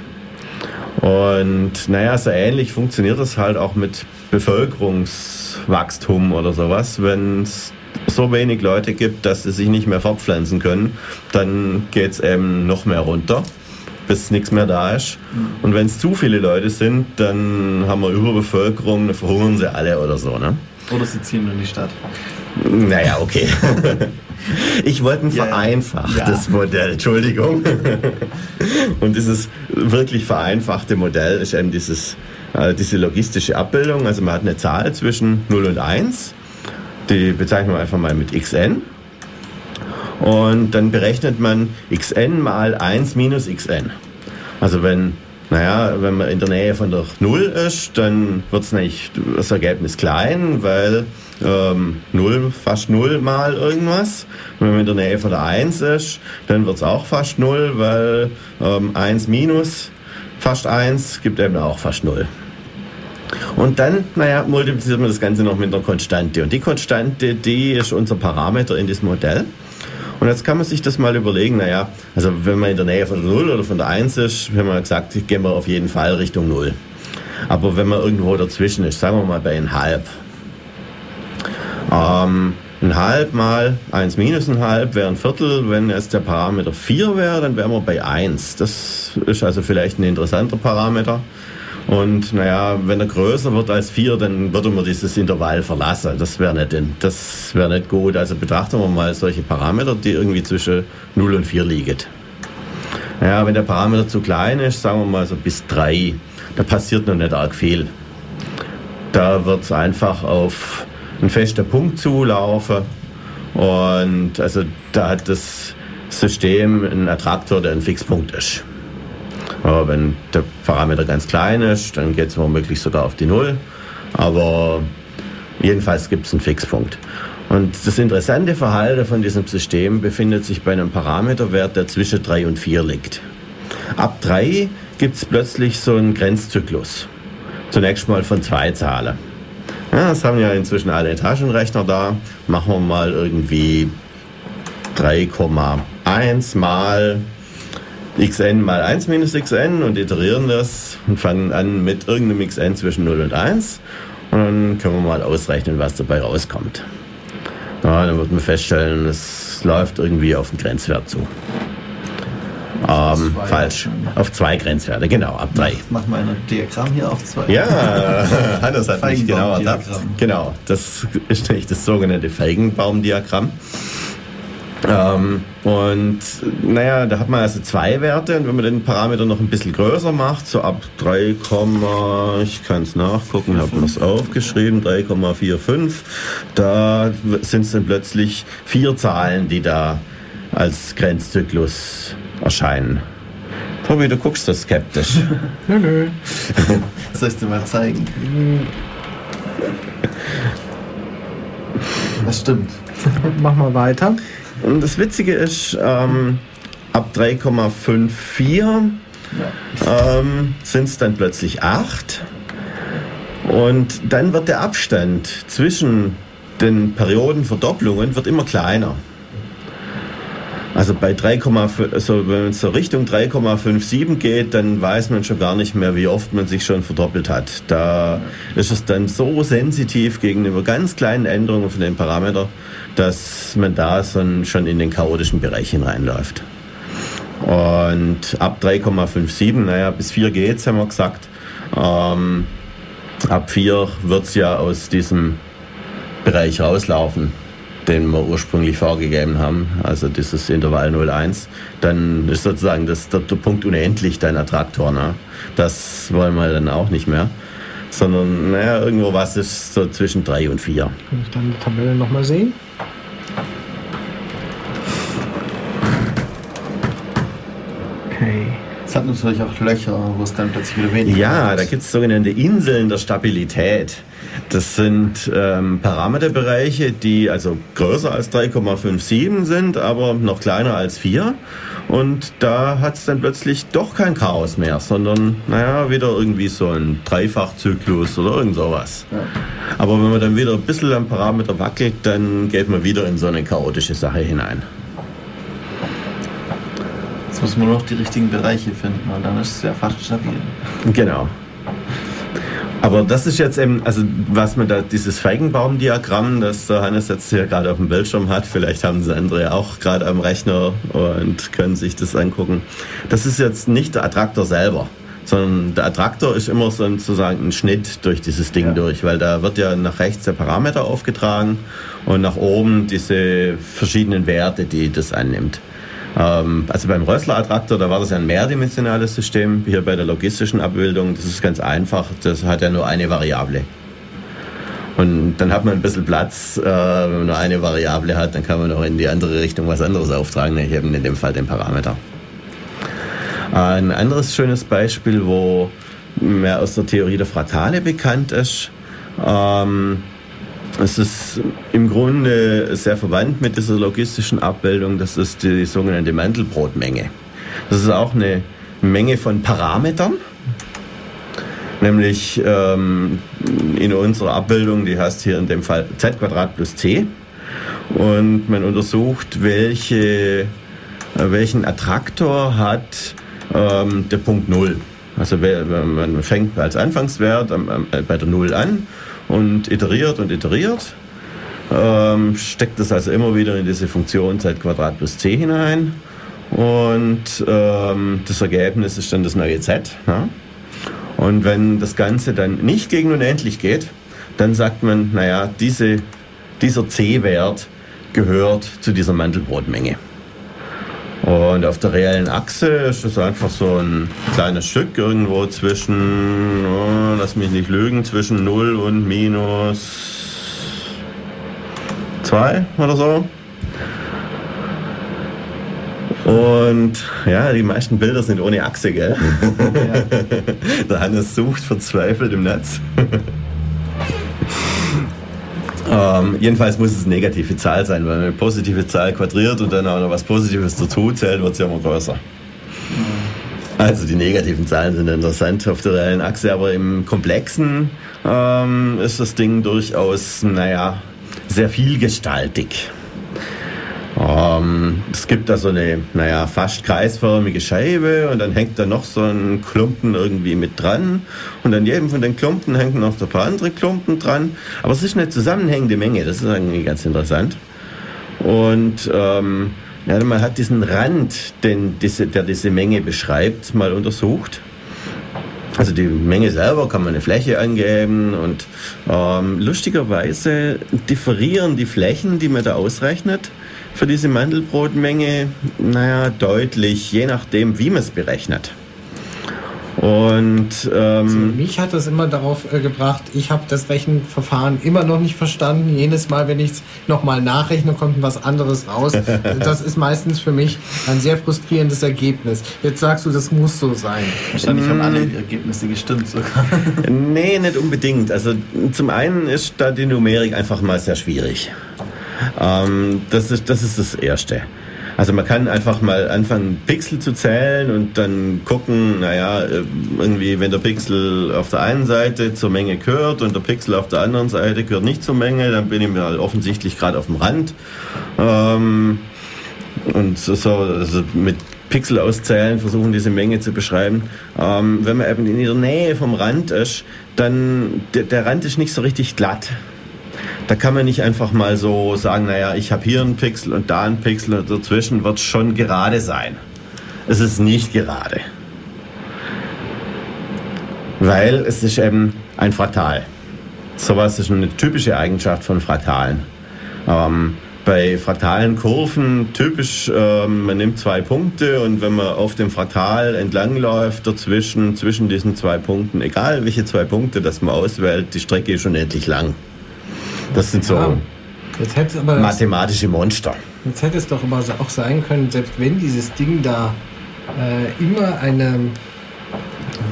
Und naja, so ähnlich funktioniert das halt auch mit Bevölkerungswachstum oder sowas. Wenn es so wenig Leute gibt, dass sie sich nicht mehr fortpflanzen können, dann geht es eben noch mehr runter, bis nichts mehr da ist. Und wenn es zu viele Leute sind, dann haben wir Überbevölkerung, dann verhungern sie alle oder so. Ne? Oder sie ziehen in die Stadt. Naja, okay. (laughs) Ich wollte ein yeah. vereinfachtes ja. Modell, Entschuldigung. (laughs) Und dieses wirklich vereinfachte Modell ist eben dieses, diese logistische Abbildung. Also man hat eine Zahl zwischen 0 und 1, die bezeichnen wir einfach mal mit xn. Und dann berechnet man xn mal 1 minus xn. Also wenn naja, wenn man in der Nähe von der Null ist, dann wird das Ergebnis klein, weil ähm, 0, fast 0 mal irgendwas. wenn man in der Nähe von der 1 ist, dann wird es auch fast 0, weil ähm, 1 minus fast 1 gibt eben auch fast 0. Und dann, naja, multipliziert man das Ganze noch mit einer Konstante. Und die Konstante, die ist unser Parameter in diesem Modell. Und jetzt kann man sich das mal überlegen, naja, also wenn man in der Nähe von 0 oder von der 1 ist, wenn man gesagt, gehen wir auf jeden Fall Richtung 0. Aber wenn man irgendwo dazwischen ist, sagen wir mal bei 1,5, ähm, ein halb mal 1 minus ein halb wäre ein Viertel. Wenn jetzt der Parameter 4 wäre, dann wären wir bei 1. Das ist also vielleicht ein interessanter Parameter. Und naja, wenn er größer wird als 4, dann würde man dieses Intervall verlassen. Das wäre nicht, wär nicht gut. Also betrachten wir mal solche Parameter, die irgendwie zwischen 0 und 4 liegen. Naja, wenn der Parameter zu klein ist, sagen wir mal so bis 3, da passiert noch nicht arg viel. Da wird es einfach auf ein fester Punkt zulaufen. Und also da hat das System einen Attraktor, der ein Fixpunkt ist. Aber wenn der Parameter ganz klein ist, dann geht es womöglich sogar auf die Null. Aber jedenfalls gibt es einen Fixpunkt. Und das interessante Verhalten von diesem System befindet sich bei einem Parameterwert, der zwischen 3 und 4 liegt. Ab 3 gibt es plötzlich so einen Grenzzyklus. Zunächst mal von zwei Zahlen. Ja, das haben ja inzwischen alle Taschenrechner da. Machen wir mal irgendwie 3,1 mal xn mal 1 minus xn und iterieren das und fangen an mit irgendeinem xn zwischen 0 und 1. Und dann können wir mal ausrechnen, was dabei rauskommt. Ja, dann wird man feststellen, es läuft irgendwie auf den Grenzwert zu. Ähm, falsch. Auf zwei Grenzwerte, genau, ab drei. Mach, mach mal ein Diagramm hier auf zwei. Ja, (laughs) Hannes hat mich genau ertappt. Genau, das ist nämlich das sogenannte Feigenbaumdiagramm. Ähm, und naja, da hat man also zwei Werte und wenn man den Parameter noch ein bisschen größer macht, so ab 3, ich kann es nachgucken, habe das aufgeschrieben, 3,45, da sind es dann plötzlich vier Zahlen, die da als Grenzzyklus erscheinen. Tobi, du guckst das skeptisch. (laughs) nö, nö. (laughs) Soll ich dir mal zeigen? Das stimmt. (laughs) Mach mal weiter. Und das Witzige ist, ähm, ab 3,54 ähm, sind es dann plötzlich 8. Und dann wird der Abstand zwischen den Periodenverdopplungen wird immer kleiner. Also bei 3,5, also wenn es so Richtung 3,57 geht, dann weiß man schon gar nicht mehr, wie oft man sich schon verdoppelt hat. Da ist es dann so sensitiv gegenüber ganz kleinen Änderungen von den Parametern, dass man da schon in den chaotischen Bereich hineinläuft. Und ab 3,57, naja, bis 4 geht's, haben wir gesagt. Ähm, ab 4 wird es ja aus diesem Bereich rauslaufen den wir ursprünglich vorgegeben haben, also dieses Intervall 0,1, dann ist sozusagen das, der, der Punkt unendlich dein Attraktor. Ne? Das wollen wir dann auch nicht mehr. Sondern, naja, irgendwo was ist so zwischen 3 und 4. Kann ich dann die Tabelle nochmal sehen? Hat natürlich auch Löcher, wo es dann plötzlich wieder weniger Ja, ist. da gibt es sogenannte Inseln der Stabilität. Das sind ähm, Parameterbereiche, die also größer als 3,57 sind, aber noch kleiner als 4. Und da hat es dann plötzlich doch kein Chaos mehr, sondern naja, wieder irgendwie so ein Dreifachzyklus oder irgend sowas. Ja. Aber wenn man dann wieder ein bisschen am Parameter wackelt, dann geht man wieder in so eine chaotische Sache hinein. Jetzt muss man nur noch die richtigen Bereiche finden und dann ist es ja fast stabil. Genau. Aber das ist jetzt eben, also was man da, dieses Feigenbaum-Diagramm, das der Hannes jetzt hier gerade auf dem Bildschirm hat, vielleicht haben sie andere auch gerade am Rechner und können sich das angucken. Das ist jetzt nicht der Attraktor selber, sondern der Attraktor ist immer sozusagen ein Schnitt durch dieses Ding ja. durch, weil da wird ja nach rechts der Parameter aufgetragen und nach oben diese verschiedenen Werte, die das annimmt. Ähm, also beim Rössler-Attraktor, da war das ein mehrdimensionales System. Hier bei der logistischen Abbildung, das ist ganz einfach. Das hat ja nur eine Variable. Und dann hat man ein bisschen Platz, äh, wenn man nur eine Variable hat, dann kann man auch in die andere Richtung was anderes auftragen, nämlich eben in dem Fall den Parameter. Ein anderes schönes Beispiel, wo mehr aus der Theorie der Fraktale bekannt ist, ähm, es ist im Grunde sehr verwandt mit dieser logistischen Abbildung. Das ist die sogenannte Mandelbrotmenge. Das ist auch eine Menge von Parametern. Nämlich ähm, in unserer Abbildung, die heißt hier in dem Fall z plus c. Und man untersucht, welche, äh, welchen Attraktor hat ähm, der Punkt 0. Also man fängt als Anfangswert bei der 0 an und iteriert und iteriert. Ähm, steckt das also immer wieder in diese Funktion z Quadrat plus c hinein. Und ähm, das Ergebnis ist dann das neue z. Ja? Und wenn das Ganze dann nicht gegen unendlich geht, dann sagt man, naja, diese, dieser c-Wert gehört zu dieser Mandelbrotmenge. Und auf der reellen Achse ist es einfach so ein kleines Stück irgendwo zwischen, oh, lass mich nicht lügen, zwischen 0 und minus 2 oder so. Und ja, die meisten Bilder sind ohne Achse, gell? Ja. (laughs) Der Hannes sucht verzweifelt im Netz. Ähm, jedenfalls muss es eine negative Zahl sein, weil eine positive Zahl quadriert und dann auch noch was Positives dazu zählt, wird sie immer größer. Also die negativen Zahlen sind interessant auf der reellen Achse, aber im Komplexen ähm, ist das Ding durchaus, naja, sehr vielgestaltig. Ähm, es gibt da so eine, naja, fast kreisförmige Scheibe und dann hängt da noch so ein Klumpen irgendwie mit dran. Und an jedem von den Klumpen hängen noch ein paar andere Klumpen dran. Aber es ist eine zusammenhängende Menge, das ist irgendwie ganz interessant. Und ähm, ja, man hat diesen Rand, den diese, der diese Menge beschreibt, mal untersucht. Also die Menge selber kann man eine Fläche angeben und ähm, lustigerweise differieren die Flächen, die man da ausrechnet, für diese Mandelbrotmenge, naja, deutlich, je nachdem, wie man es berechnet. Und ähm, also mich hat das immer darauf äh, gebracht, ich habe das Rechenverfahren immer noch nicht verstanden. Jedes Mal, wenn ich es nochmal nachrechne, kommt was anderes raus. (laughs) das ist meistens für mich ein sehr frustrierendes Ergebnis. Jetzt sagst du, das muss so sein. Wahrscheinlich haben alle Ergebnisse gestimmt sogar. nee, nicht unbedingt. Also zum einen ist da die Numerik einfach mal sehr schwierig. Ähm, das, ist, das ist das Erste. Also man kann einfach mal anfangen, Pixel zu zählen und dann gucken, naja, äh, irgendwie, wenn der Pixel auf der einen Seite zur Menge gehört und der Pixel auf der anderen Seite gehört nicht zur Menge, dann bin ich mir offensichtlich gerade auf dem Rand. Ähm, und so, also mit Pixel auszählen, versuchen diese Menge zu beschreiben. Ähm, wenn man eben in der Nähe vom Rand ist, dann der, der Rand ist nicht so richtig glatt. Da kann man nicht einfach mal so sagen, naja, ich habe hier einen Pixel und da einen Pixel und dazwischen wird es schon gerade sein. Es ist nicht gerade. Weil es ist eben ein Fraktal. Sowas ist eine typische Eigenschaft von Fraktalen. Ähm, bei fraktalen Kurven typisch, ähm, man nimmt zwei Punkte und wenn man auf dem Fraktal entlangläuft, dazwischen, zwischen diesen zwei Punkten, egal welche zwei Punkte das man auswählt, die Strecke ist unendlich lang. Das sind so ja, mathematische Monster. Jetzt hätte es doch aber auch sein können, selbst wenn dieses Ding da äh, immer eine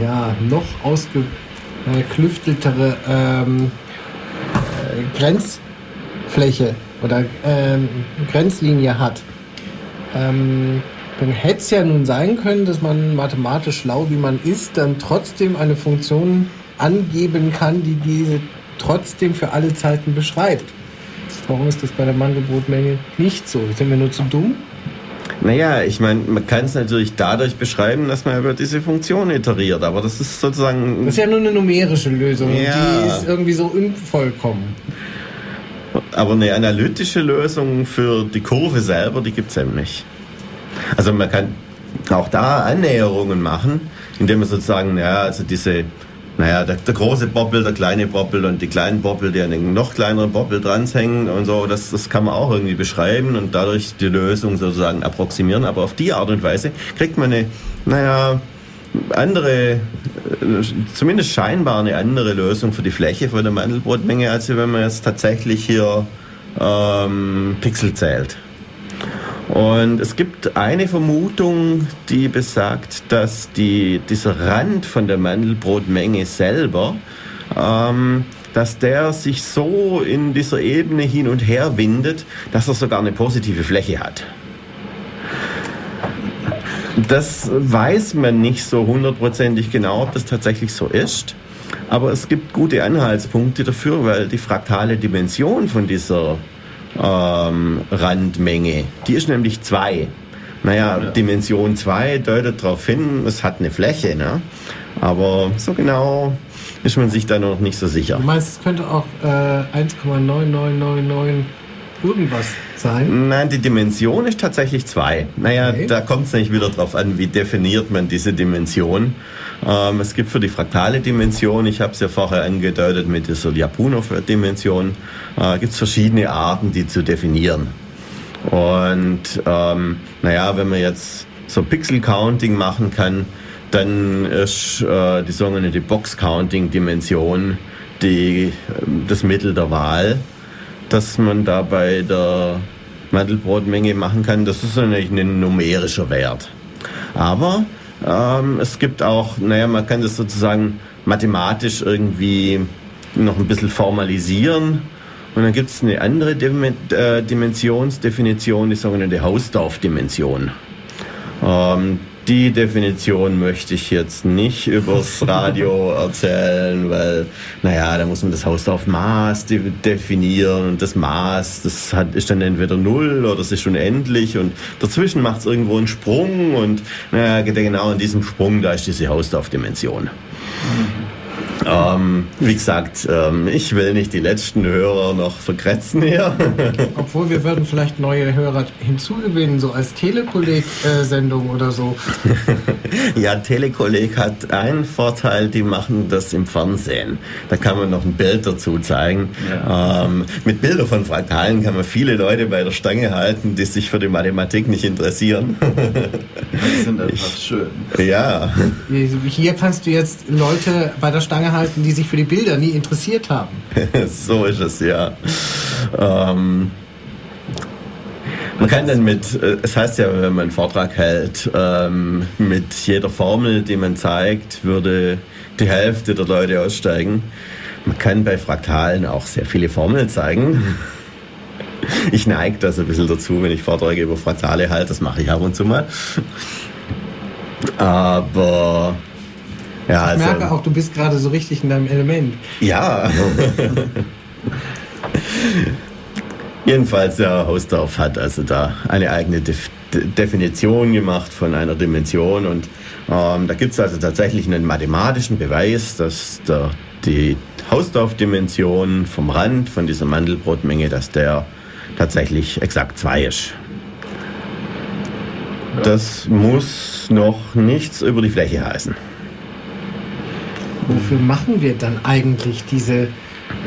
ja, noch ausgeklüfteltere ähm, äh, Grenzfläche oder ähm, Grenzlinie hat, ähm, dann hätte es ja nun sein können, dass man mathematisch schlau wie man ist, dann trotzdem eine Funktion angeben kann, die diese trotzdem für alle Zeiten beschreibt. Warum ist das bei der Mandelbrotmenge nicht so? Sind wir nur zu dumm? Naja, ich meine, man kann es natürlich dadurch beschreiben, dass man über diese Funktion iteriert, aber das ist sozusagen. Das ist ja nur eine numerische Lösung, ja. die ist irgendwie so unvollkommen. Aber eine analytische Lösung für die Kurve selber, die gibt es eben nicht. Also man kann auch da Annäherungen machen, indem man sozusagen, ja, also diese naja, der, der, große Boppel, der kleine Boppel und die kleinen Boppel, die an den noch kleineren Boppel dranhängen und so, das, das kann man auch irgendwie beschreiben und dadurch die Lösung sozusagen approximieren. Aber auf die Art und Weise kriegt man eine, naja, andere, äh, zumindest scheinbar eine andere Lösung für die Fläche von der Mandelbrotmenge, als wenn man jetzt tatsächlich hier ähm, Pixel zählt. Und es gibt eine Vermutung, die besagt, dass die, dieser Rand von der Mandelbrotmenge selber, ähm, dass der sich so in dieser Ebene hin und her windet, dass er sogar eine positive Fläche hat. Das weiß man nicht so hundertprozentig genau, ob das tatsächlich so ist. Aber es gibt gute Anhaltspunkte dafür, weil die fraktale Dimension von dieser ähm, Randmenge. Die ist nämlich 2. Naja, ja. Dimension 2 deutet darauf hin, es hat eine Fläche, ne? aber so genau ist man sich da noch nicht so sicher. Du meinst, es könnte auch äh, 1,9999 irgendwas sein? Nein, die Dimension ist tatsächlich 2. Naja, okay. da kommt es nicht wieder darauf an, wie definiert man diese Dimension. Ähm, es gibt für die fraktale Dimension, ich habe es ja vorher angedeutet mit dieser Lyapunov-Dimension, äh, gibt es verschiedene Arten, die zu definieren. Und ähm, naja, wenn man jetzt so Pixel-Counting machen kann, dann ist äh, die sogenannte Box-Counting-Dimension die, ähm, das Mittel der Wahl, dass man da bei der Mandelbrotmenge machen kann. Das ist natürlich ein numerischer Wert. Aber ähm, es gibt auch, naja, man kann das sozusagen mathematisch irgendwie noch ein bisschen formalisieren. Und dann gibt es eine andere äh, Dimensionsdefinition, die sogenannte Hausdorff-Dimension. Ähm, die Definition möchte ich jetzt nicht übers Radio (laughs) erzählen, weil, naja, da muss man das Hausdorff Maß definieren und das Maß, das hat, ist dann entweder null oder es ist unendlich und dazwischen macht es irgendwo einen Sprung und, naja, genau in diesem Sprung, da ist diese Hausdorff-Dimension. Mhm. Ähm, wie gesagt, ähm, ich will nicht die letzten Hörer noch verkretzen hier. (laughs) Obwohl wir würden vielleicht neue Hörer hinzugewinnen, so als Telekolleg-Sendung oder so. (laughs) ja, Telekolleg hat einen Vorteil, die machen das im Fernsehen. Da kann man noch ein Bild dazu zeigen. Ja. Ähm, mit Bildern von Fraktalen kann man viele Leute bei der Stange halten, die sich für die Mathematik nicht interessieren. das sind einfach (laughs) ich, schön. Ja. Hier kannst du jetzt Leute bei der Stange halten, die sich für die Bilder nie interessiert haben. (laughs) so ist es, ja. Ähm, man kann dann mit, äh, es heißt ja, wenn man einen Vortrag hält, ähm, mit jeder Formel, die man zeigt, würde die Hälfte der Leute aussteigen. Man kann bei Fraktalen auch sehr viele Formeln zeigen. Ich neige das ein bisschen dazu, wenn ich Vorträge über Fraktale halte, das mache ich ab und zu mal. Aber ja, ich also, merke auch, du bist gerade so richtig in deinem Element. Ja. (laughs) Jedenfalls, ja, Hausdorff hat also da eine eigene Def Definition gemacht von einer Dimension und ähm, da gibt es also tatsächlich einen mathematischen Beweis, dass der, die Hausdorff-Dimension vom Rand von dieser Mandelbrotmenge, dass der tatsächlich exakt 2 ist. Das muss noch nichts über die Fläche heißen wofür machen wir dann eigentlich diese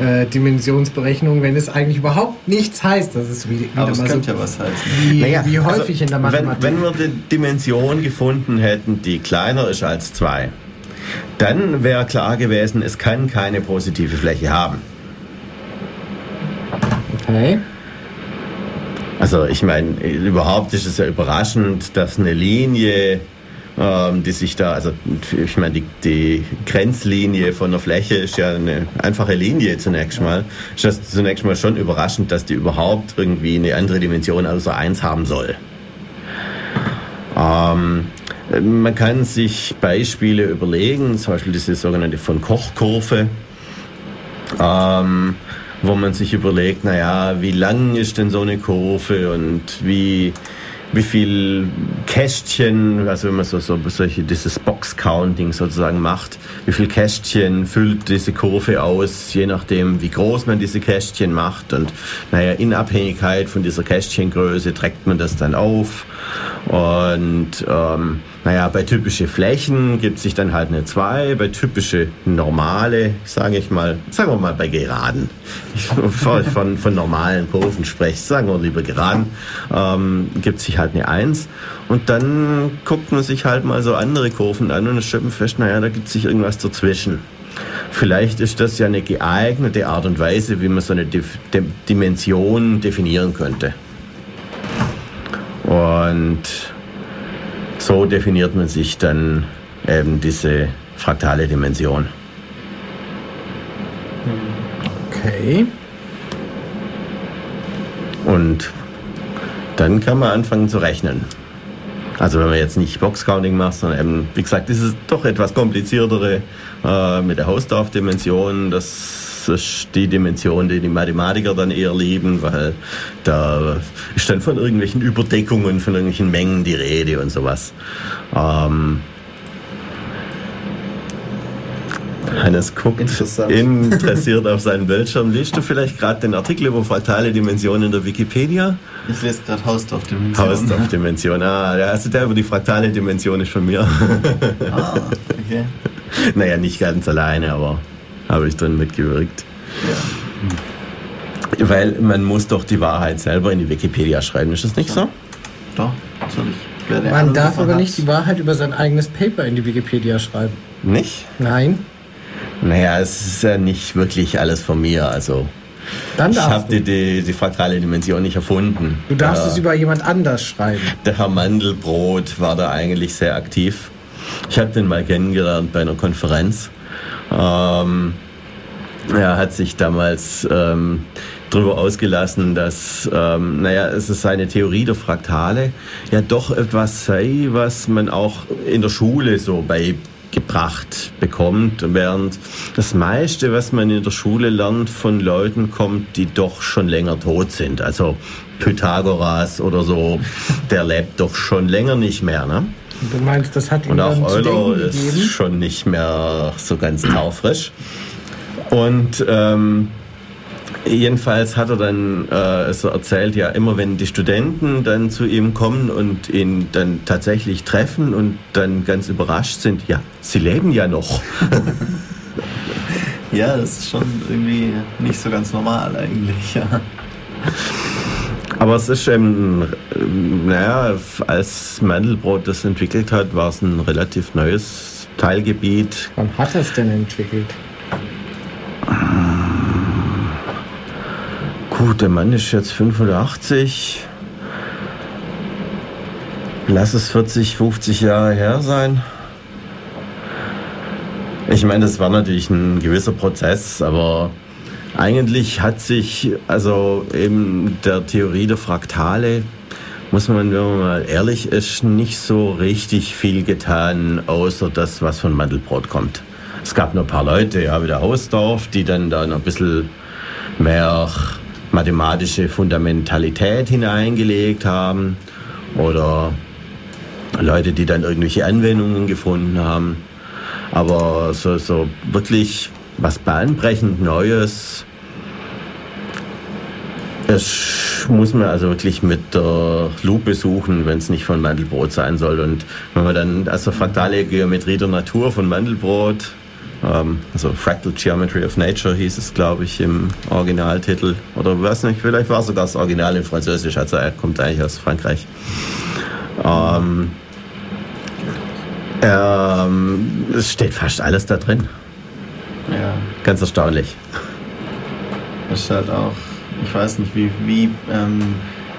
äh, Dimensionsberechnung, wenn es eigentlich überhaupt nichts heißt. Das ist wieder, Aber es könnte so, ja was heißen. Wie, naja, wie also häufig also, in der Mathematik. Wenn, wenn wir die Dimension gefunden hätten, die kleiner ist als 2, dann wäre klar gewesen, es kann keine positive Fläche haben. Okay. Also ich meine, überhaupt ist es ja überraschend, dass eine Linie ähm, die sich da, also ich meine, die, die Grenzlinie von der Fläche ist ja eine einfache Linie zunächst mal. Ist das zunächst mal schon überraschend, dass die überhaupt irgendwie eine andere Dimension außer 1 haben soll. Ähm, man kann sich Beispiele überlegen, zum Beispiel diese sogenannte von Koch-Kurve, ähm, wo man sich überlegt, naja, wie lang ist denn so eine Kurve und wie wie viel Kästchen, also wenn man so, so solche, dieses Box-Counting sozusagen macht, wie viel Kästchen füllt diese Kurve aus, je nachdem, wie groß man diese Kästchen macht. Und naja, in Abhängigkeit von dieser Kästchengröße trägt man das dann auf. Und ähm, naja, bei typische Flächen gibt sich dann halt eine 2, bei typische normale, sage ich mal, sagen wir mal bei geraden, (laughs) ich von, von normalen Kurven spreche, sagen wir lieber geraden, ähm, gibt sich halt eine 1 und dann guckt man sich halt mal so andere Kurven an und stellt man fest, naja, da gibt sich irgendwas dazwischen. Vielleicht ist das ja eine geeignete Art und Weise, wie man so eine Dimension definieren könnte. Und so definiert man sich dann eben diese fraktale Dimension. Okay. Und dann kann man anfangen zu rechnen. Also wenn man jetzt nicht Boxcounting macht, sondern eben, wie gesagt, ist doch etwas kompliziertere äh, mit der Hausdorf-Dimension. Das ist die Dimension, die die Mathematiker dann eher lieben, weil da ist dann von irgendwelchen Überdeckungen, von irgendwelchen Mengen die Rede und sowas. Ähm, Hannes guckt interessiert auf seinen Bildschirm. Liest du vielleicht gerade den Artikel über fraktale Dimensionen in der Wikipedia? Ich lese gerade Hausdorf-Dimension. Hausdorf-Dimension, ah, also der über die fraktale Dimension ist von mir. Ah, okay. naja, nicht ganz alleine, aber habe ich drin mitgewirkt. Ja. Weil man muss doch die Wahrheit selber in die Wikipedia schreiben, ist das nicht so? Doch, natürlich. Man darf aber nicht die Wahrheit über sein eigenes Paper in die Wikipedia schreiben. Nicht? Nein. Naja, es ist ja nicht wirklich alles von mir, also. Dann ich habe die, die, die, fraktale Dimension nicht erfunden. Du darfst der, es über jemand anders schreiben. Der Herr Mandelbrot war da eigentlich sehr aktiv. Ich habe den mal kennengelernt bei einer Konferenz. Ähm, er hat sich damals ähm, darüber ausgelassen, dass, ähm, naja, es ist seine Theorie der Fraktale ja doch etwas sei, was man auch in der Schule so bei gebracht bekommt, während das meiste, was man in der Schule lernt, von Leuten kommt, die doch schon länger tot sind. Also Pythagoras oder so, der lebt doch schon länger nicht mehr. Ne? Du meinst, das hat ihm Und auch Euler ist schon nicht mehr so ganz taufrisch. Und ähm, Jedenfalls hat er dann äh, so erzählt, ja, immer wenn die Studenten dann zu ihm kommen und ihn dann tatsächlich treffen und dann ganz überrascht sind, ja, sie leben ja noch. (laughs) ja, das ist schon irgendwie nicht so ganz normal eigentlich, ja. Aber es ist eben, naja, als Mandelbrot das entwickelt hat, war es ein relativ neues Teilgebiet. Wann hat er es denn entwickelt? Gut, der Mann ist jetzt 85. Lass es 40, 50 Jahre her sein. Ich meine, das war natürlich ein gewisser Prozess, aber eigentlich hat sich, also eben der Theorie der Fraktale, muss man, wenn man mal ehrlich ist, nicht so richtig viel getan, außer das, was von Mandelbrot kommt. Es gab nur ein paar Leute, ja, wie der Hausdorf, die dann da noch ein bisschen mehr mathematische Fundamentalität hineingelegt haben oder Leute, die dann irgendwelche Anwendungen gefunden haben. Aber so, so wirklich was bahnbrechend Neues, das muss man also wirklich mit der Lupe suchen, wenn es nicht von Mandelbrot sein soll. Und wenn man dann also fraktale Geometrie der Natur von Mandelbrot also Fractal Geometry of Nature hieß es, glaube ich, im Originaltitel. Oder weiß nicht, vielleicht war sogar das Original in Französisch, also er kommt eigentlich aus Frankreich. Ähm, ähm, es steht fast alles da drin. Ja. Ganz erstaunlich. Es ist halt auch, ich weiß nicht, wie, wie ähm,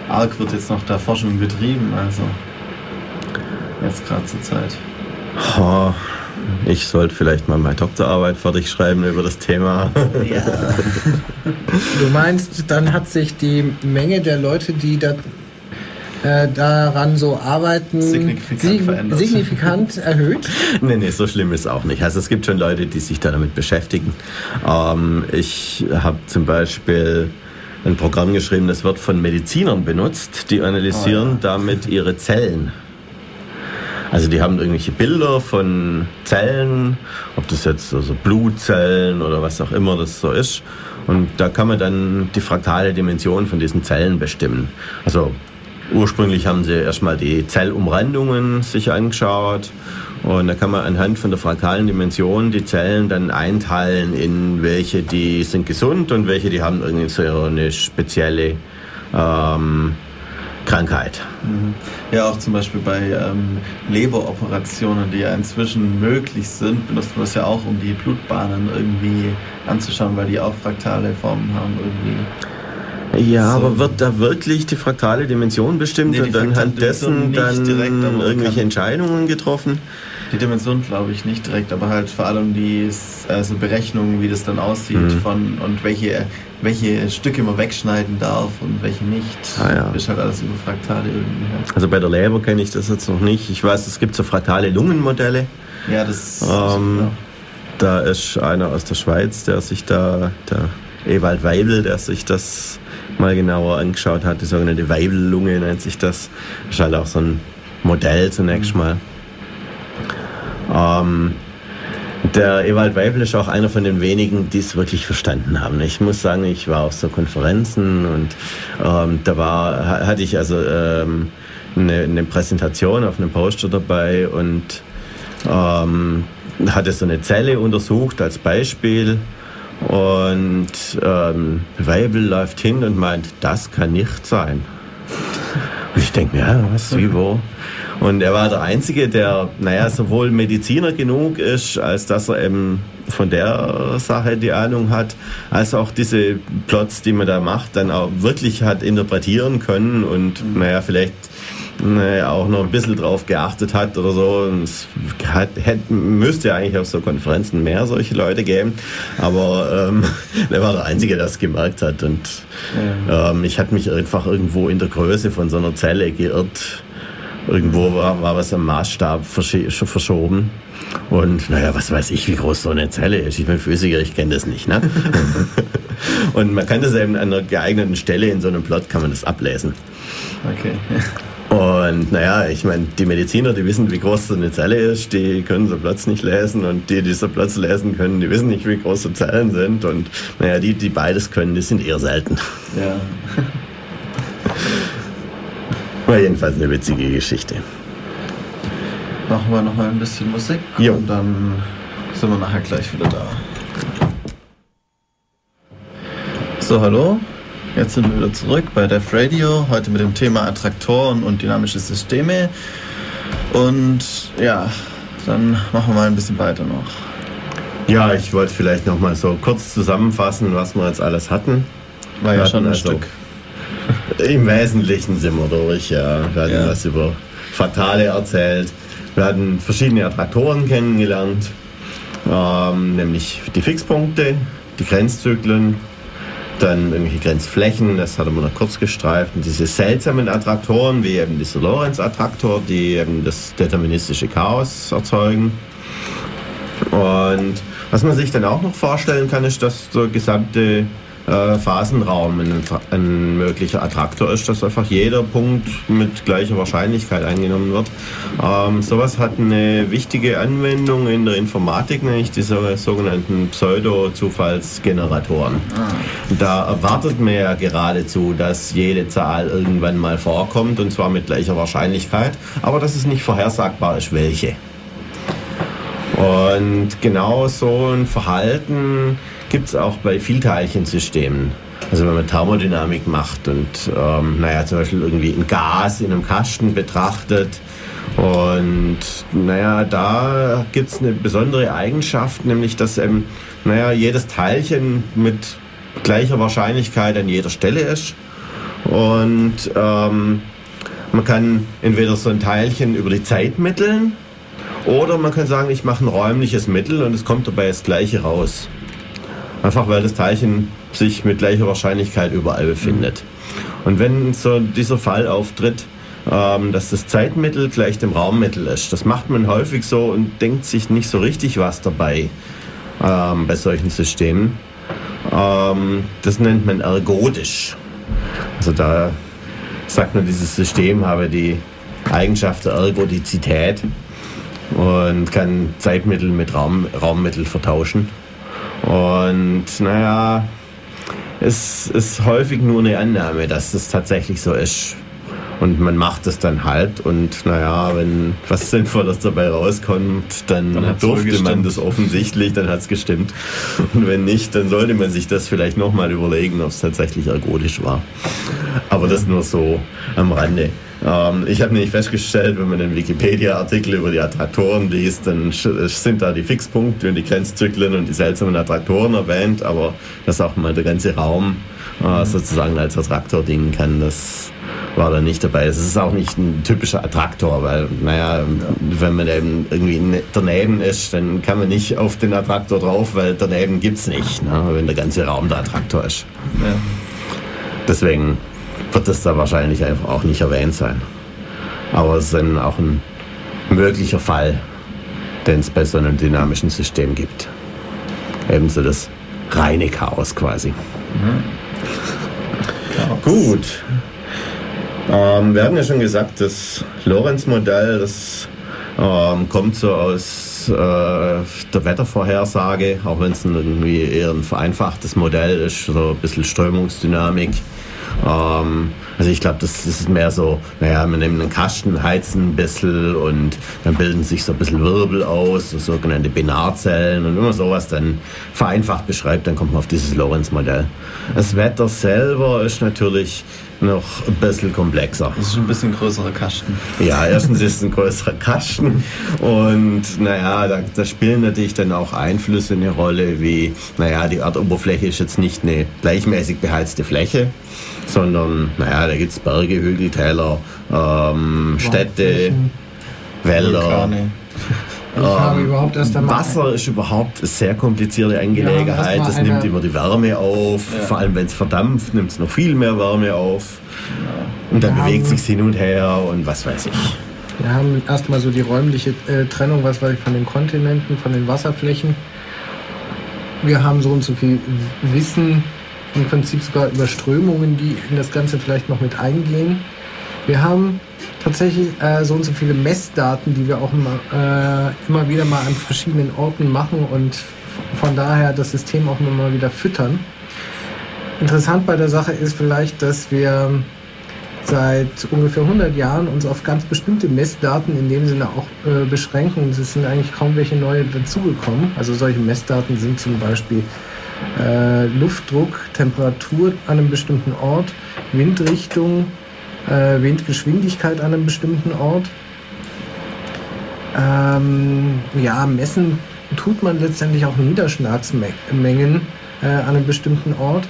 arg wird jetzt noch da Forschung betrieben, also jetzt gerade zur Zeit. Oh, ich sollte vielleicht mal meine Doktorarbeit fertig schreiben über das Thema. Ja. Du meinst, dann hat sich die Menge der Leute, die da, äh, daran so arbeiten, signifikant, sig signifikant erhöht? Nee, nee, so schlimm ist es auch nicht. Also es gibt schon Leute, die sich da damit beschäftigen. Ähm, ich habe zum Beispiel ein Programm geschrieben, das wird von Medizinern benutzt, die analysieren oh, ja. damit ihre Zellen. Also die haben irgendwelche Bilder von Zellen, ob das jetzt also Blutzellen oder was auch immer das so ist. Und da kann man dann die fraktale Dimension von diesen Zellen bestimmen. Also ursprünglich haben sie erstmal die Zellumrandungen sich angeschaut und da kann man anhand von der fraktalen Dimension die Zellen dann einteilen in welche, die sind gesund und welche, die haben irgendwie so eine spezielle ähm, Krankheit. Mhm. Ja, auch zum Beispiel bei ähm, Leberoperationen, die ja inzwischen möglich sind, benutzt man das ja auch, um die Blutbahnen irgendwie anzuschauen, weil die auch fraktale Formen haben irgendwie. Ja, so. aber wird da wirklich die fraktale Dimension bestimmt nee, und dann halt dessen dann direkt, irgendwelche Entscheidungen getroffen? Die Dimension glaube ich nicht direkt, aber halt vor allem die also Berechnungen, wie das dann aussieht mhm. von und welche, welche Stücke man wegschneiden darf und welche nicht. Ah, ja. ist halt alles über Fraktale irgendwie. Ja. Also bei der Leber kenne ich das jetzt noch nicht. Ich weiß, es gibt so fraktale Lungenmodelle. Ja, das ähm, Da ist einer aus der Schweiz, der sich da, der Ewald Weibel, der sich das mal genauer angeschaut hat. Die sogenannte Weibellunge nennt sich das. Das ist halt auch so ein Modell zunächst mhm. mal. Ähm, der Ewald Weibel ist auch einer von den wenigen, die es wirklich verstanden haben. Ich muss sagen, ich war auf so Konferenzen und ähm, da war, hatte ich also ähm, eine, eine, Präsentation auf einem Poster dabei und ähm, hatte so eine Zelle untersucht als Beispiel. Und ähm, Weibel läuft hin und meint, das kann nicht sein. Und ich denke mir, ja, was, wie, wo? Und er war der Einzige, der, naja, sowohl Mediziner genug ist, als dass er eben von der Sache die Ahnung hat, als auch diese Plots, die man da macht, dann auch wirklich hat interpretieren können und, naja, vielleicht naja, auch noch ein bisschen drauf geachtet hat oder so. Und es hat, hätte, müsste eigentlich auf so Konferenzen mehr solche Leute geben. Aber ähm, (laughs) er war der Einzige, der es gemerkt hat. Und ähm, ich hatte mich einfach irgendwo in der Größe von so einer Zelle geirrt Irgendwo war, war was am Maßstab verschoben. Und naja, was weiß ich, wie groß so eine Zelle ist. Ich bin Physiker, ich kenne das nicht. Ne? (laughs) und man kann das eben an einer geeigneten Stelle in so einem Plot kann man das ablesen. Okay. Und naja, ich meine, die Mediziner, die wissen, wie groß so eine Zelle ist, die können so Platz nicht lesen und die, die so Platz lesen können, die wissen nicht, wie groß so Zellen sind. Und naja, die, die beides können, die sind eher selten. Ja. (laughs) War jedenfalls eine witzige Geschichte. Machen wir noch mal ein bisschen Musik jo. und dann sind wir nachher gleich wieder da. So, hallo. Jetzt sind wir wieder zurück bei Def Radio. Heute mit dem Thema Attraktoren und dynamische Systeme. Und ja, dann machen wir mal ein bisschen weiter noch. Ja, ich wollte vielleicht noch mal so kurz zusammenfassen, was wir jetzt alles hatten. War ja schon ein also Stück. Im Wesentlichen sind wir durch, ja. Wir hatten ja. was über Fatale erzählt. Wir hatten verschiedene Attraktoren kennengelernt, ähm, nämlich die Fixpunkte, die Grenzzyklen, dann irgendwelche Grenzflächen, das hatten wir noch kurz gestreift, und diese seltsamen Attraktoren, wie eben dieser Lorentz-Attraktor, die eben das deterministische Chaos erzeugen. Und was man sich dann auch noch vorstellen kann, ist, dass der gesamte äh, Phasenraum ein, ein, möglicher Attraktor ist, dass einfach jeder Punkt mit gleicher Wahrscheinlichkeit eingenommen wird. Ähm, sowas hat eine wichtige Anwendung in der Informatik, nämlich diese sogenannten Pseudo-Zufallsgeneratoren. Ah. Da erwartet man ja geradezu, dass jede Zahl irgendwann mal vorkommt und zwar mit gleicher Wahrscheinlichkeit, aber dass es nicht vorhersagbar ist, welche. Und genau so ein Verhalten gibt es auch bei Vielteilchensystemen. Also wenn man Thermodynamik macht und ähm, naja, zum Beispiel irgendwie ein Gas in einem Kasten betrachtet. Und naja, da gibt es eine besondere Eigenschaft, nämlich dass ähm, naja, jedes Teilchen mit gleicher Wahrscheinlichkeit an jeder Stelle ist. Und ähm, man kann entweder so ein Teilchen über die Zeit mitteln oder man kann sagen, ich mache ein räumliches Mittel und es kommt dabei das gleiche raus. Einfach weil das Teilchen sich mit gleicher Wahrscheinlichkeit überall befindet. Und wenn so dieser Fall auftritt, ähm, dass das Zeitmittel gleich dem Raummittel ist, das macht man häufig so und denkt sich nicht so richtig was dabei ähm, bei solchen Systemen. Ähm, das nennt man ergodisch. Also da sagt man, dieses System habe die Eigenschaft der Ergodizität und kann Zeitmittel mit Raum, Raummittel vertauschen. Und naja, es ist häufig nur eine Annahme, dass das tatsächlich so ist. Und man macht es dann halt und naja, wenn was Sinnvolles dabei rauskommt, dann, dann durfte man das offensichtlich, dann hat es gestimmt. Und wenn nicht, dann sollte man sich das vielleicht nochmal überlegen, ob es tatsächlich ergodisch war. Aber das nur so am Rande. Ähm, ich habe nämlich festgestellt, wenn man den Wikipedia-Artikel über die Attraktoren liest, dann sind da die Fixpunkte und die Grenzzyklen und die seltsamen Attraktoren erwähnt, aber dass auch mal der ganze Raum äh, sozusagen als Attraktor dienen kann, das war da nicht dabei. Es ist auch nicht ein typischer Attraktor, weil, naja, ja. wenn man eben irgendwie daneben ist, dann kann man nicht auf den Attraktor drauf, weil daneben gibt es nicht, ne, wenn der ganze Raum der Attraktor ist. Ja. Deswegen wird das da wahrscheinlich einfach auch nicht erwähnt sein. Aber es ist dann auch ein möglicher Fall, den es bei so einem dynamischen System gibt. Ebenso das reine Chaos quasi. Mhm. Gut. Ähm, wir haben ja schon gesagt, das Lorenz-Modell, das ähm, kommt so aus äh, der Wettervorhersage, auch wenn es irgendwie eher ein vereinfachtes Modell ist, so ein bisschen Strömungsdynamik. Ähm, also ich glaube, das, ist mehr so, naja, wir nehmen einen Kasten, heizen ein bisschen und dann bilden sich so ein bisschen Wirbel aus, so sogenannte Binarzellen und wenn man sowas dann vereinfacht beschreibt, dann kommt man auf dieses Lorenz-Modell. Das Wetter selber ist natürlich noch ein bisschen komplexer. Das ist ein bisschen größerer Kasten. Ja, erstens ist es ein größerer Kasten und naja, da, da spielen natürlich dann auch Einflüsse eine Rolle, wie, naja, die Erdoberfläche ist jetzt nicht eine gleichmäßig beheizte Fläche, sondern, naja, da gibt es Berge, Hügel, Täler, ähm, Städte, Wälder. Vulkane. Ich habe ähm, überhaupt erst einmal Wasser ist überhaupt eine sehr komplizierte Angelegenheit. Das nimmt immer die Wärme auf. Ja. Vor allem, wenn es verdampft, nimmt es noch viel mehr Wärme auf. Ja. Und dann wir bewegt sich hin und her und was weiß ich. Wir haben erstmal so die räumliche äh, Trennung, was weiß ich, von den Kontinenten, von den Wasserflächen. Wir haben so und so viel Wissen, im Prinzip sogar über Strömungen, die in das Ganze vielleicht noch mit eingehen. Wir haben tatsächlich äh, so und so viele Messdaten, die wir auch immer, äh, immer wieder mal an verschiedenen Orten machen und von daher das System auch immer mal wieder füttern. Interessant bei der Sache ist vielleicht, dass wir seit ungefähr 100 Jahren uns auf ganz bestimmte Messdaten in dem Sinne auch äh, beschränken. Es sind eigentlich kaum welche neue dazugekommen. Also solche Messdaten sind zum Beispiel äh, Luftdruck, Temperatur an einem bestimmten Ort, Windrichtung, äh, Windgeschwindigkeit an einem bestimmten Ort. Ähm, ja, messen tut man letztendlich auch Niederschlagsmengen äh, an einem bestimmten Ort.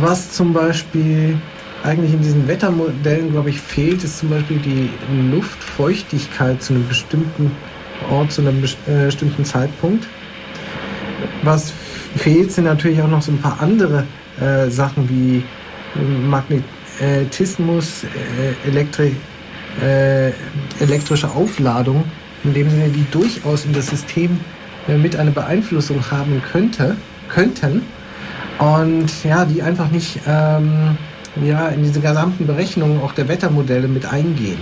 Was zum Beispiel eigentlich in diesen Wettermodellen, glaube ich, fehlt, ist zum Beispiel die Luftfeuchtigkeit zu einem bestimmten Ort, zu einem äh, bestimmten Zeitpunkt. Was fehlt, sind natürlich auch noch so ein paar andere äh, Sachen wie Magnet Magnetismus, äh, Elektri äh, elektrische Aufladung, in dem Sinne, die durchaus in das System äh, mit einer Beeinflussung haben könnte, könnten und ja, die einfach nicht ähm, ja, in diese gesamten Berechnungen auch der Wettermodelle mit eingehen.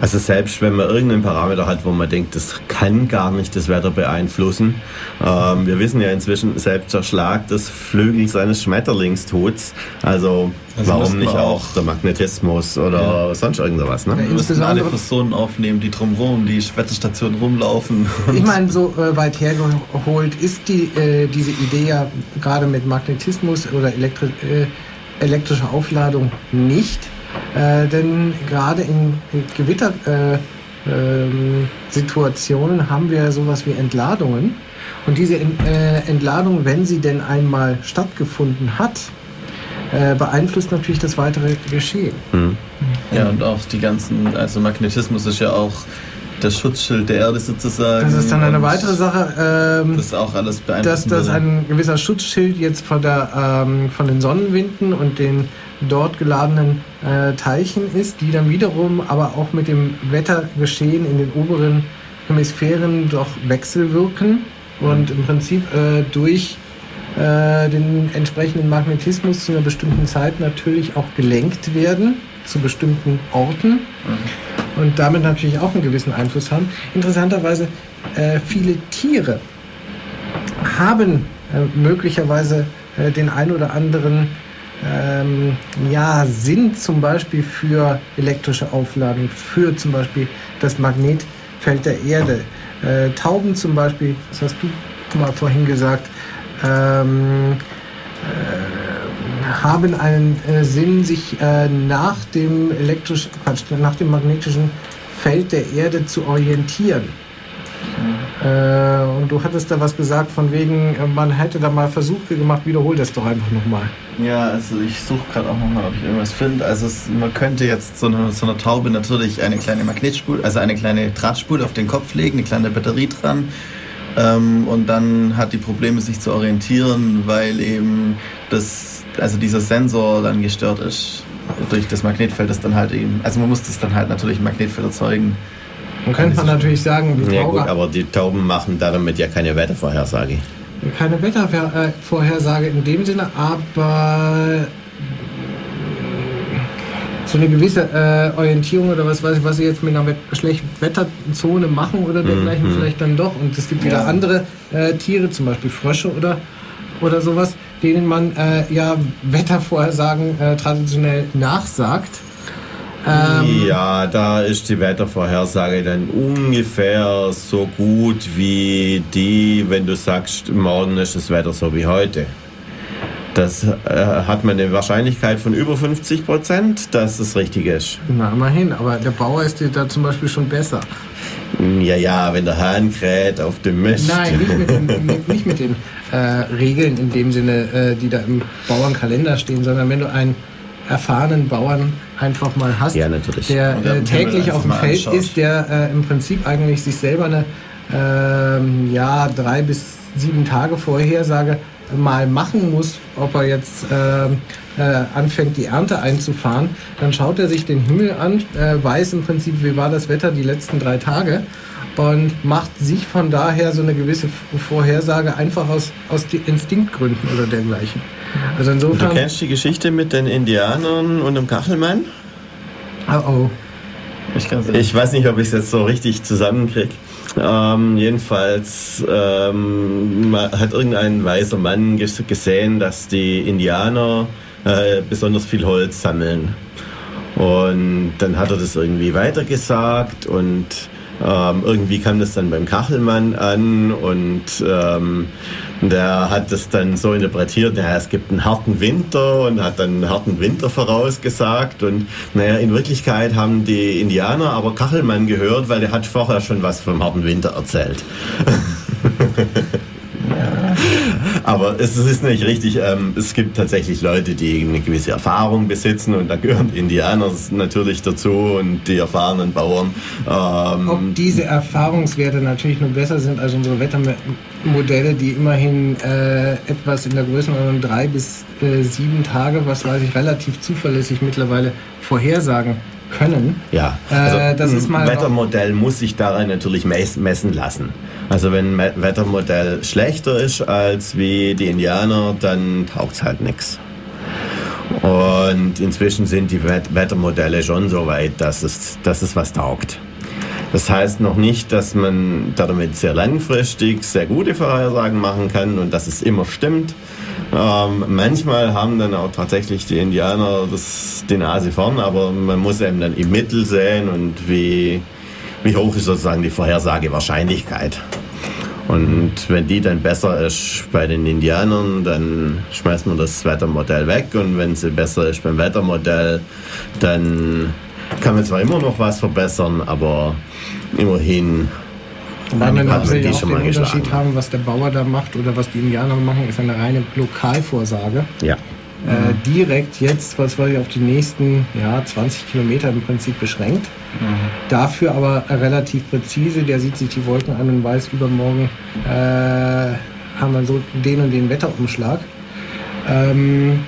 Also selbst wenn man irgendeinen Parameter hat, wo man denkt, das kann gar nicht das Wetter beeinflussen. Ähm, wir wissen ja inzwischen, selbst der Schlag des Flügels eines Schmetterlings tut's. Also, also warum nicht auch, der Magnetismus oder ja. sonst irgendwas? Ne? Ja, wir müssen alle Personen aufnehmen, die drumherum, die Wetterstation rumlaufen. Ich (laughs) meine, so äh, weit hergeholt ist die, äh, diese Idee ja gerade mit Magnetismus oder Elektri äh, elektrischer Aufladung nicht äh, denn gerade in Gewittersituationen äh, haben wir sowas wie Entladungen. Und diese äh, Entladung, wenn sie denn einmal stattgefunden hat, äh, beeinflusst natürlich das weitere Geschehen. Mhm. Ja, und auch die ganzen, also Magnetismus ist ja auch das Schutzschild der Erde sozusagen. Das ist dann eine weitere Sache. Ähm, das ist auch alles beeinflusst. Dass das ein gewisser Schutzschild jetzt von, der, ähm, von den Sonnenwinden und den dort geladenen äh, Teilchen ist, die dann wiederum aber auch mit dem Wettergeschehen in den oberen Hemisphären doch wechselwirken und im Prinzip äh, durch äh, den entsprechenden Magnetismus zu einer bestimmten Zeit natürlich auch gelenkt werden zu bestimmten Orten mhm. Und damit natürlich auch einen gewissen Einfluss haben. Interessanterweise, äh, viele Tiere haben äh, möglicherweise äh, den ein oder anderen ähm, ja, Sinn zum Beispiel für elektrische Aufladung, für zum Beispiel das Magnetfeld der Erde. Äh, Tauben zum Beispiel, das hast du mal vorhin gesagt, ähm, äh, haben einen äh, Sinn, sich äh, nach dem elektrischen, Quatsch, nach dem magnetischen Feld der Erde zu orientieren. Äh, und du hattest da was gesagt von wegen, äh, man hätte da mal Versuche gemacht, wiederhol das doch einfach nochmal. Ja, also ich suche gerade auch nochmal, ob ich irgendwas finde. Also es, man könnte jetzt so eine, so eine Taube natürlich eine kleine Magnetspule, also eine kleine Drahtspule auf den Kopf legen, eine kleine Batterie dran. Ähm, und dann hat die Probleme, sich zu orientieren, weil eben das, also dieser Sensor dann gestört ist durch das Magnetfeld, das dann halt eben, also man muss das dann halt natürlich ein Magnetfeld erzeugen. Dann könnte man natürlich sagen, die Ja gut, aber die Tauben machen damit ja keine Wettervorhersage. Keine Wettervorhersage in dem Sinne, aber so eine gewisse äh, Orientierung oder was weiß ich, was sie jetzt mit einer schlechten Wetterzone machen oder dergleichen mhm. vielleicht dann doch. Und es gibt wieder ja. andere äh, Tiere, zum Beispiel Frösche oder, oder sowas, denen man äh, ja Wettervorhersagen äh, traditionell nachsagt. Ähm, ja, da ist die Wettervorhersage dann ungefähr so gut wie die, wenn du sagst, morgen ist das Wetter so wie heute. Das äh, hat man eine Wahrscheinlichkeit von über 50 Prozent, dass es richtig ist. Na, immerhin, aber der Bauer ist da zum Beispiel schon besser. Ja, ja, wenn der Hahn kräht auf dem Mist. Nein, nicht mit den, (laughs) nicht mit den äh, Regeln in dem Sinne, äh, die da im Bauernkalender stehen, sondern wenn du einen erfahrenen Bauern einfach mal hast, ja, der äh, täglich auf dem Feld anschaut. ist, der äh, im Prinzip eigentlich sich selber eine ähm, ja, drei bis sieben Tage Vorhersage mal machen muss, ob er jetzt äh, anfängt, die Ernte einzufahren, dann schaut er sich den Himmel an, äh, weiß im Prinzip, wie war das Wetter die letzten drei Tage und macht sich von daher so eine gewisse Vorhersage einfach aus, aus Instinktgründen oder dergleichen. Also insofern. Du kennst die Geschichte mit den Indianern und dem Kachelmann? Oh oh. Ich, ich weiß nicht, ob ich es jetzt so richtig zusammenkriege. Ähm, jedenfalls ähm, hat irgendein weiser Mann gesehen, dass die Indianer äh, besonders viel Holz sammeln. Und dann hat er das irgendwie weitergesagt und ähm, irgendwie kam das dann beim Kachelmann an und ähm, der hat das dann so interpretiert, naja, es gibt einen harten Winter und hat dann einen harten Winter vorausgesagt. Und naja, in Wirklichkeit haben die Indianer aber Kachelmann gehört, weil der hat vorher schon was vom harten Winter erzählt. (laughs) (laughs) Aber es ist nicht richtig. Ähm, es gibt tatsächlich Leute, die eine gewisse Erfahrung besitzen und da gehören Indianer natürlich dazu und die erfahrenen Bauern. Ähm, Ob diese Erfahrungswerte natürlich nur besser sind als unsere Wettermodelle, die immerhin äh, etwas in der Größenordnung drei bis äh, sieben Tage, was weiß ich, relativ zuverlässig mittlerweile vorhersagen können. Ja, also äh, das ist mal Wettermodell muss sich daran natürlich messen lassen. Also wenn ein Wettermodell schlechter ist als wie die Indianer, dann taugt es halt nichts. Und inzwischen sind die Wettermodelle schon so weit, dass es, dass es was taugt. Das heißt noch nicht, dass man damit sehr langfristig sehr gute Vorhersagen machen kann und dass es immer stimmt. Ähm, manchmal haben dann auch tatsächlich die Indianer das, die Nase vorn, aber man muss eben dann im Mittel sehen und wie, wie hoch ist sozusagen die Vorhersagewahrscheinlichkeit. Und wenn die dann besser ist bei den Indianern, dann schmeißt man das Wettermodell weg. Und wenn sie besser ist beim Wettermodell, dann kann man zwar immer noch was verbessern, aber immerhin weil wir natürlich auch den Unterschied haben, was der Bauer da macht oder was die Indianer machen, ist eine reine Lokalvorsage. Ja. Äh, direkt jetzt, was weiß ich, auf die nächsten ja, 20 Kilometer im Prinzip beschränkt. Mhm. Dafür aber relativ präzise. Der sieht sich die Wolken an und weiß, übermorgen äh, haben wir so den und den Wetterumschlag. Ähm,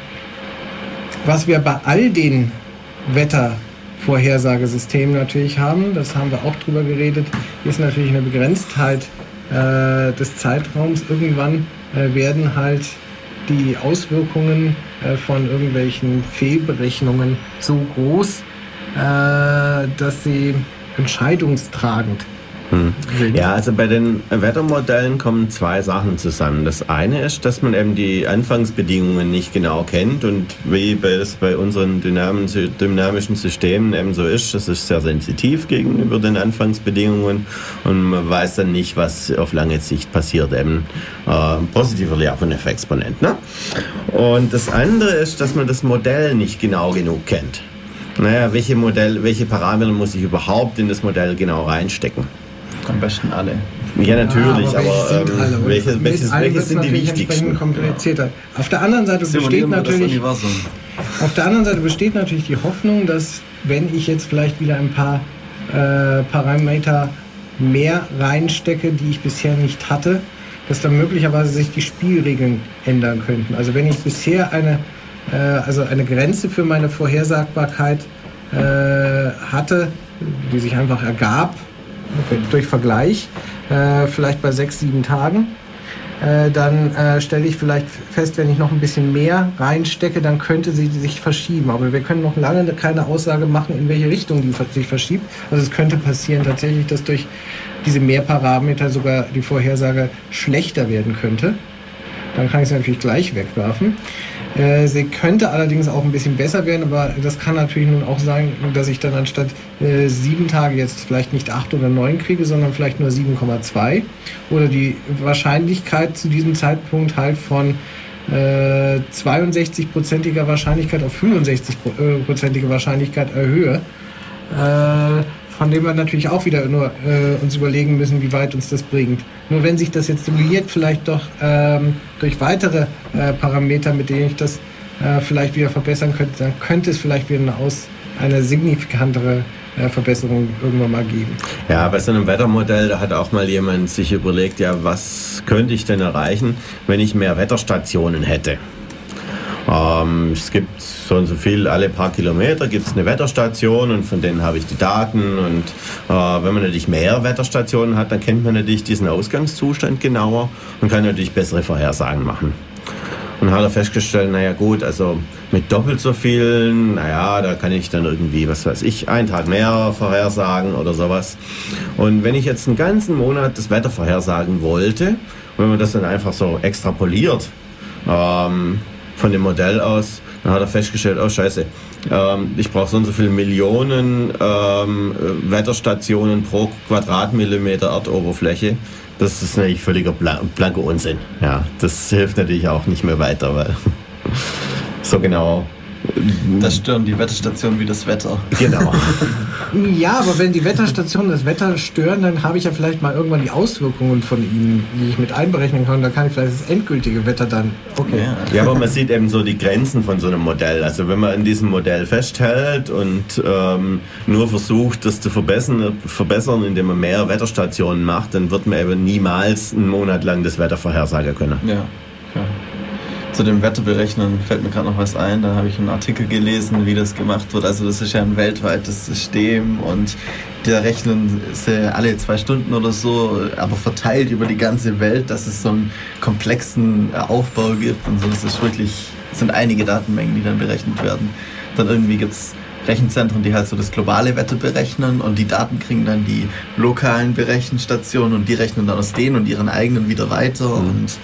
was wir bei all den Wettervorhersagesystemen natürlich haben, das haben wir auch drüber geredet, ist natürlich eine Begrenztheit äh, des Zeitraums. Irgendwann äh, werden halt die Auswirkungen äh, von irgendwelchen Fehlberechnungen so groß, äh, dass sie entscheidungstragend hm. Ja, also bei den Wettermodellen kommen zwei Sachen zusammen. Das eine ist, dass man eben die Anfangsbedingungen nicht genau kennt und wie es bei unseren dynamischen Systemen eben so ist, das ist sehr sensitiv gegenüber den Anfangsbedingungen und man weiß dann nicht, was auf lange Sicht passiert, eben äh, positiver Lehrpunkteffexponent. Ne? Und das andere ist, dass man das Modell nicht genau genug kennt. Naja, welche Modell, welche Parameter muss ich überhaupt in das Modell genau reinstecken? Am besten alle. Ja, natürlich, ja, aber, aber ähm, alle, welche, welches, welches sind die wichtigsten? Komplizierter. Auf der anderen Seite besteht natürlich auf der anderen Seite besteht natürlich die Hoffnung, dass wenn ich jetzt vielleicht wieder ein paar äh, Parameter mehr reinstecke, die ich bisher nicht hatte, dass dann möglicherweise sich die Spielregeln ändern könnten. Also wenn ich bisher eine, äh, also eine Grenze für meine Vorhersagbarkeit äh, hatte, die sich einfach ergab, durch Vergleich, äh, vielleicht bei sechs, sieben Tagen. Äh, dann äh, stelle ich vielleicht fest, wenn ich noch ein bisschen mehr reinstecke, dann könnte sie sich verschieben. Aber wir können noch lange keine Aussage machen, in welche Richtung die sich verschiebt. Also es könnte passieren tatsächlich, dass durch diese Mehrparameter sogar die Vorhersage schlechter werden könnte. Dann kann ich sie natürlich gleich wegwerfen. Äh, sie könnte allerdings auch ein bisschen besser werden, aber das kann natürlich nun auch sein, dass ich dann anstatt äh, sieben Tage jetzt vielleicht nicht acht oder neun kriege, sondern vielleicht nur 7,2 oder die Wahrscheinlichkeit zu diesem Zeitpunkt halt von äh, 62-prozentiger Wahrscheinlichkeit auf 65-prozentige Wahrscheinlichkeit erhöhe. Äh, von dem wir natürlich auch wieder nur äh, uns überlegen müssen, wie weit uns das bringt. Nur wenn sich das jetzt simuliert, vielleicht doch ähm, durch weitere äh, Parameter, mit denen ich das äh, vielleicht wieder verbessern könnte, dann könnte es vielleicht wieder eine, aus, eine signifikantere äh, Verbesserung irgendwann mal geben. Ja, bei so einem Wettermodell, da hat auch mal jemand sich überlegt, ja, was könnte ich denn erreichen, wenn ich mehr Wetterstationen hätte? Ähm, es gibt so und so viel, alle paar Kilometer gibt es eine Wetterstation und von denen habe ich die Daten. Und äh, wenn man natürlich mehr Wetterstationen hat, dann kennt man natürlich diesen Ausgangszustand genauer und kann natürlich bessere Vorhersagen machen. Und hat er festgestellt, naja gut, also mit doppelt so vielen, naja, da kann ich dann irgendwie, was weiß ich, einen Tag mehr vorhersagen oder sowas. Und wenn ich jetzt einen ganzen Monat das Wetter vorhersagen wollte, wenn man das dann einfach so extrapoliert, ähm, von dem Modell aus. Dann hat er festgestellt, oh scheiße, ähm, ich brauche so und so viele Millionen ähm, Wetterstationen pro Quadratmillimeter Erdoberfläche. Das ist natürlich völliger blanker Unsinn. Ja, das hilft natürlich auch nicht mehr weiter, weil (laughs) so genau das stören die Wetterstationen wie das Wetter. Genau. (laughs) ja, aber wenn die Wetterstationen das Wetter stören, dann habe ich ja vielleicht mal irgendwann die Auswirkungen von ihnen, die ich mit einberechnen kann. Da kann ich vielleicht das endgültige Wetter dann. Okay. Ja. ja, aber man sieht eben so die Grenzen von so einem Modell. Also wenn man an diesem Modell festhält und ähm, nur versucht, das zu verbessern, verbessern, indem man mehr Wetterstationen macht, dann wird man eben niemals einen Monat lang das Wetter vorhersagen können. Ja. ja zu dem Wetterberechnen fällt mir gerade noch was ein. Da habe ich einen Artikel gelesen, wie das gemacht wird. Also das ist ja ein weltweites System und da rechnen sie alle zwei Stunden oder so, aber verteilt über die ganze Welt, dass es so einen komplexen Aufbau gibt und so. Das ist wirklich, das sind einige Datenmengen, die dann berechnet werden. Dann irgendwie gibt es Rechenzentren, die halt so das globale Wetter berechnen und die Daten kriegen dann die lokalen Berechenstationen und die rechnen dann aus denen und ihren eigenen wieder weiter mhm. und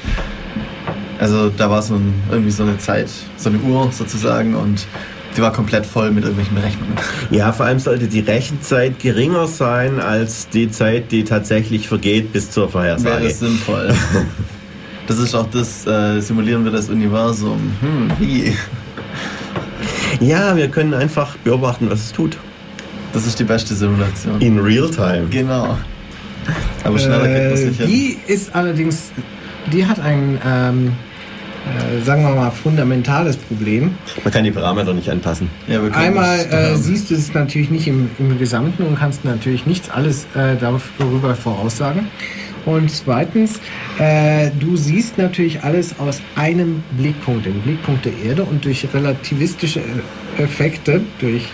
also da war so ein, irgendwie so eine Zeit, so eine Uhr sozusagen und die war komplett voll mit irgendwelchen Berechnungen. Ja, vor allem sollte die Rechenzeit geringer sein als die Zeit, die tatsächlich vergeht bis zur Vorhersage. Wäre sinnvoll. (laughs) das ist auch das, äh, simulieren wir das Universum. Hm, wie? Ja, wir können einfach beobachten, was es tut. Das ist die beste Simulation. In real time. Genau. Aber schneller äh, geht das nicht hin. Die ist allerdings, die hat ein ähm, äh, sagen wir mal, fundamentales Problem. Man kann die Parameter nicht anpassen. Ja, Einmal äh, siehst du es natürlich nicht im, im, Gesamten und kannst natürlich nicht alles äh, darüber voraussagen. Und zweitens, äh, du siehst natürlich alles aus einem Blickpunkt, dem Blickpunkt der Erde und durch relativistische äh, Effekte, durch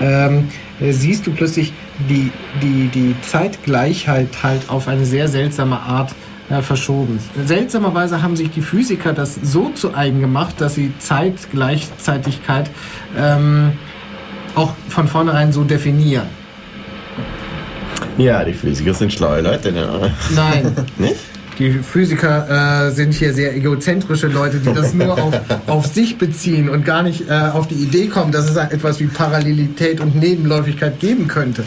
ähm, siehst du plötzlich die, die, die Zeitgleichheit halt auf eine sehr seltsame Art äh, verschoben. Seltsamerweise haben sich die Physiker das so zu eigen gemacht, dass sie Zeitgleichzeitigkeit ähm, auch von vornherein so definieren. Ja, die Physiker sind schlaue Leute, ne? Nein. (laughs) Nicht? Die Physiker äh, sind hier sehr egozentrische Leute, die das nur auf, auf sich beziehen und gar nicht äh, auf die Idee kommen, dass es etwas wie Parallelität und Nebenläufigkeit geben könnte.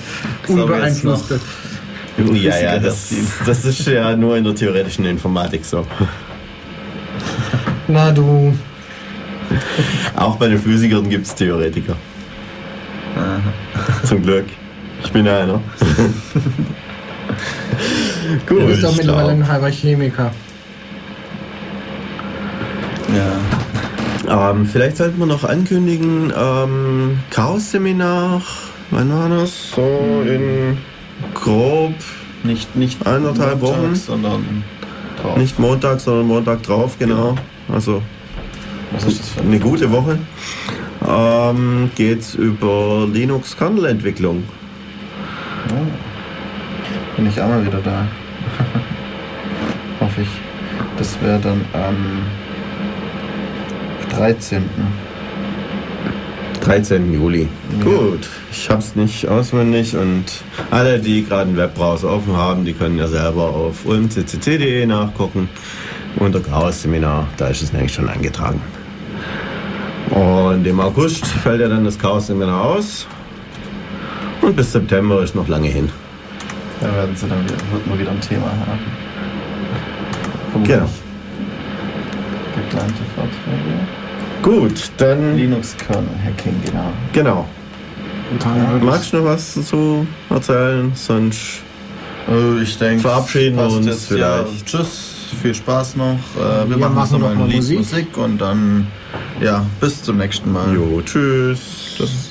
Unbeeinflusste. Ja, ja, das, das ist ja nur in der theoretischen Informatik so. Na du. Auch bei den Physikern gibt es Theoretiker. Aha. Zum Glück. Ich bin ja einer. Gut. Du bist doch mittlerweile ein halber Chemiker. Ja. Ähm, vielleicht sollten wir noch ankündigen, ähm, Chaos-Seminar, wann war das? So in grob nicht, nicht eineinhalb Wochen. sondern drauf. Nicht Montag, sondern Montag drauf, genau. Also eine gute Woche. Ähm, geht's über Linux Kernel Entwicklung. Oh. Bin ich auch mal wieder da. (laughs) Hoffe ich. Das wäre dann am 13. 13. Juli. Ja. Gut, ich habe es nicht auswendig und alle, die gerade einen Webbrowser offen haben, die können ja selber auf ulmccc.de nachgucken. Unter Chaos Seminar, da ist es nämlich schon eingetragen. Und im August fällt ja dann das Chaos Seminar aus. Und bis September ist noch lange hin. Da werden sie dann wieder, wird man wieder ein Thema haben. Genau. Geplante Vorträge. Gut, dann. Linux Kernel Hacking, genau. Genau. Ja, magst du noch was dazu erzählen? Sonst. Äh, ich denke, verabschieden wir uns jetzt, vielleicht. Ja, tschüss, viel Spaß noch. Äh, wir, wir machen, machen noch mal ein Lied Musik. Musik und dann ja, bis zum nächsten Mal. Jo, tschüss. tschüss.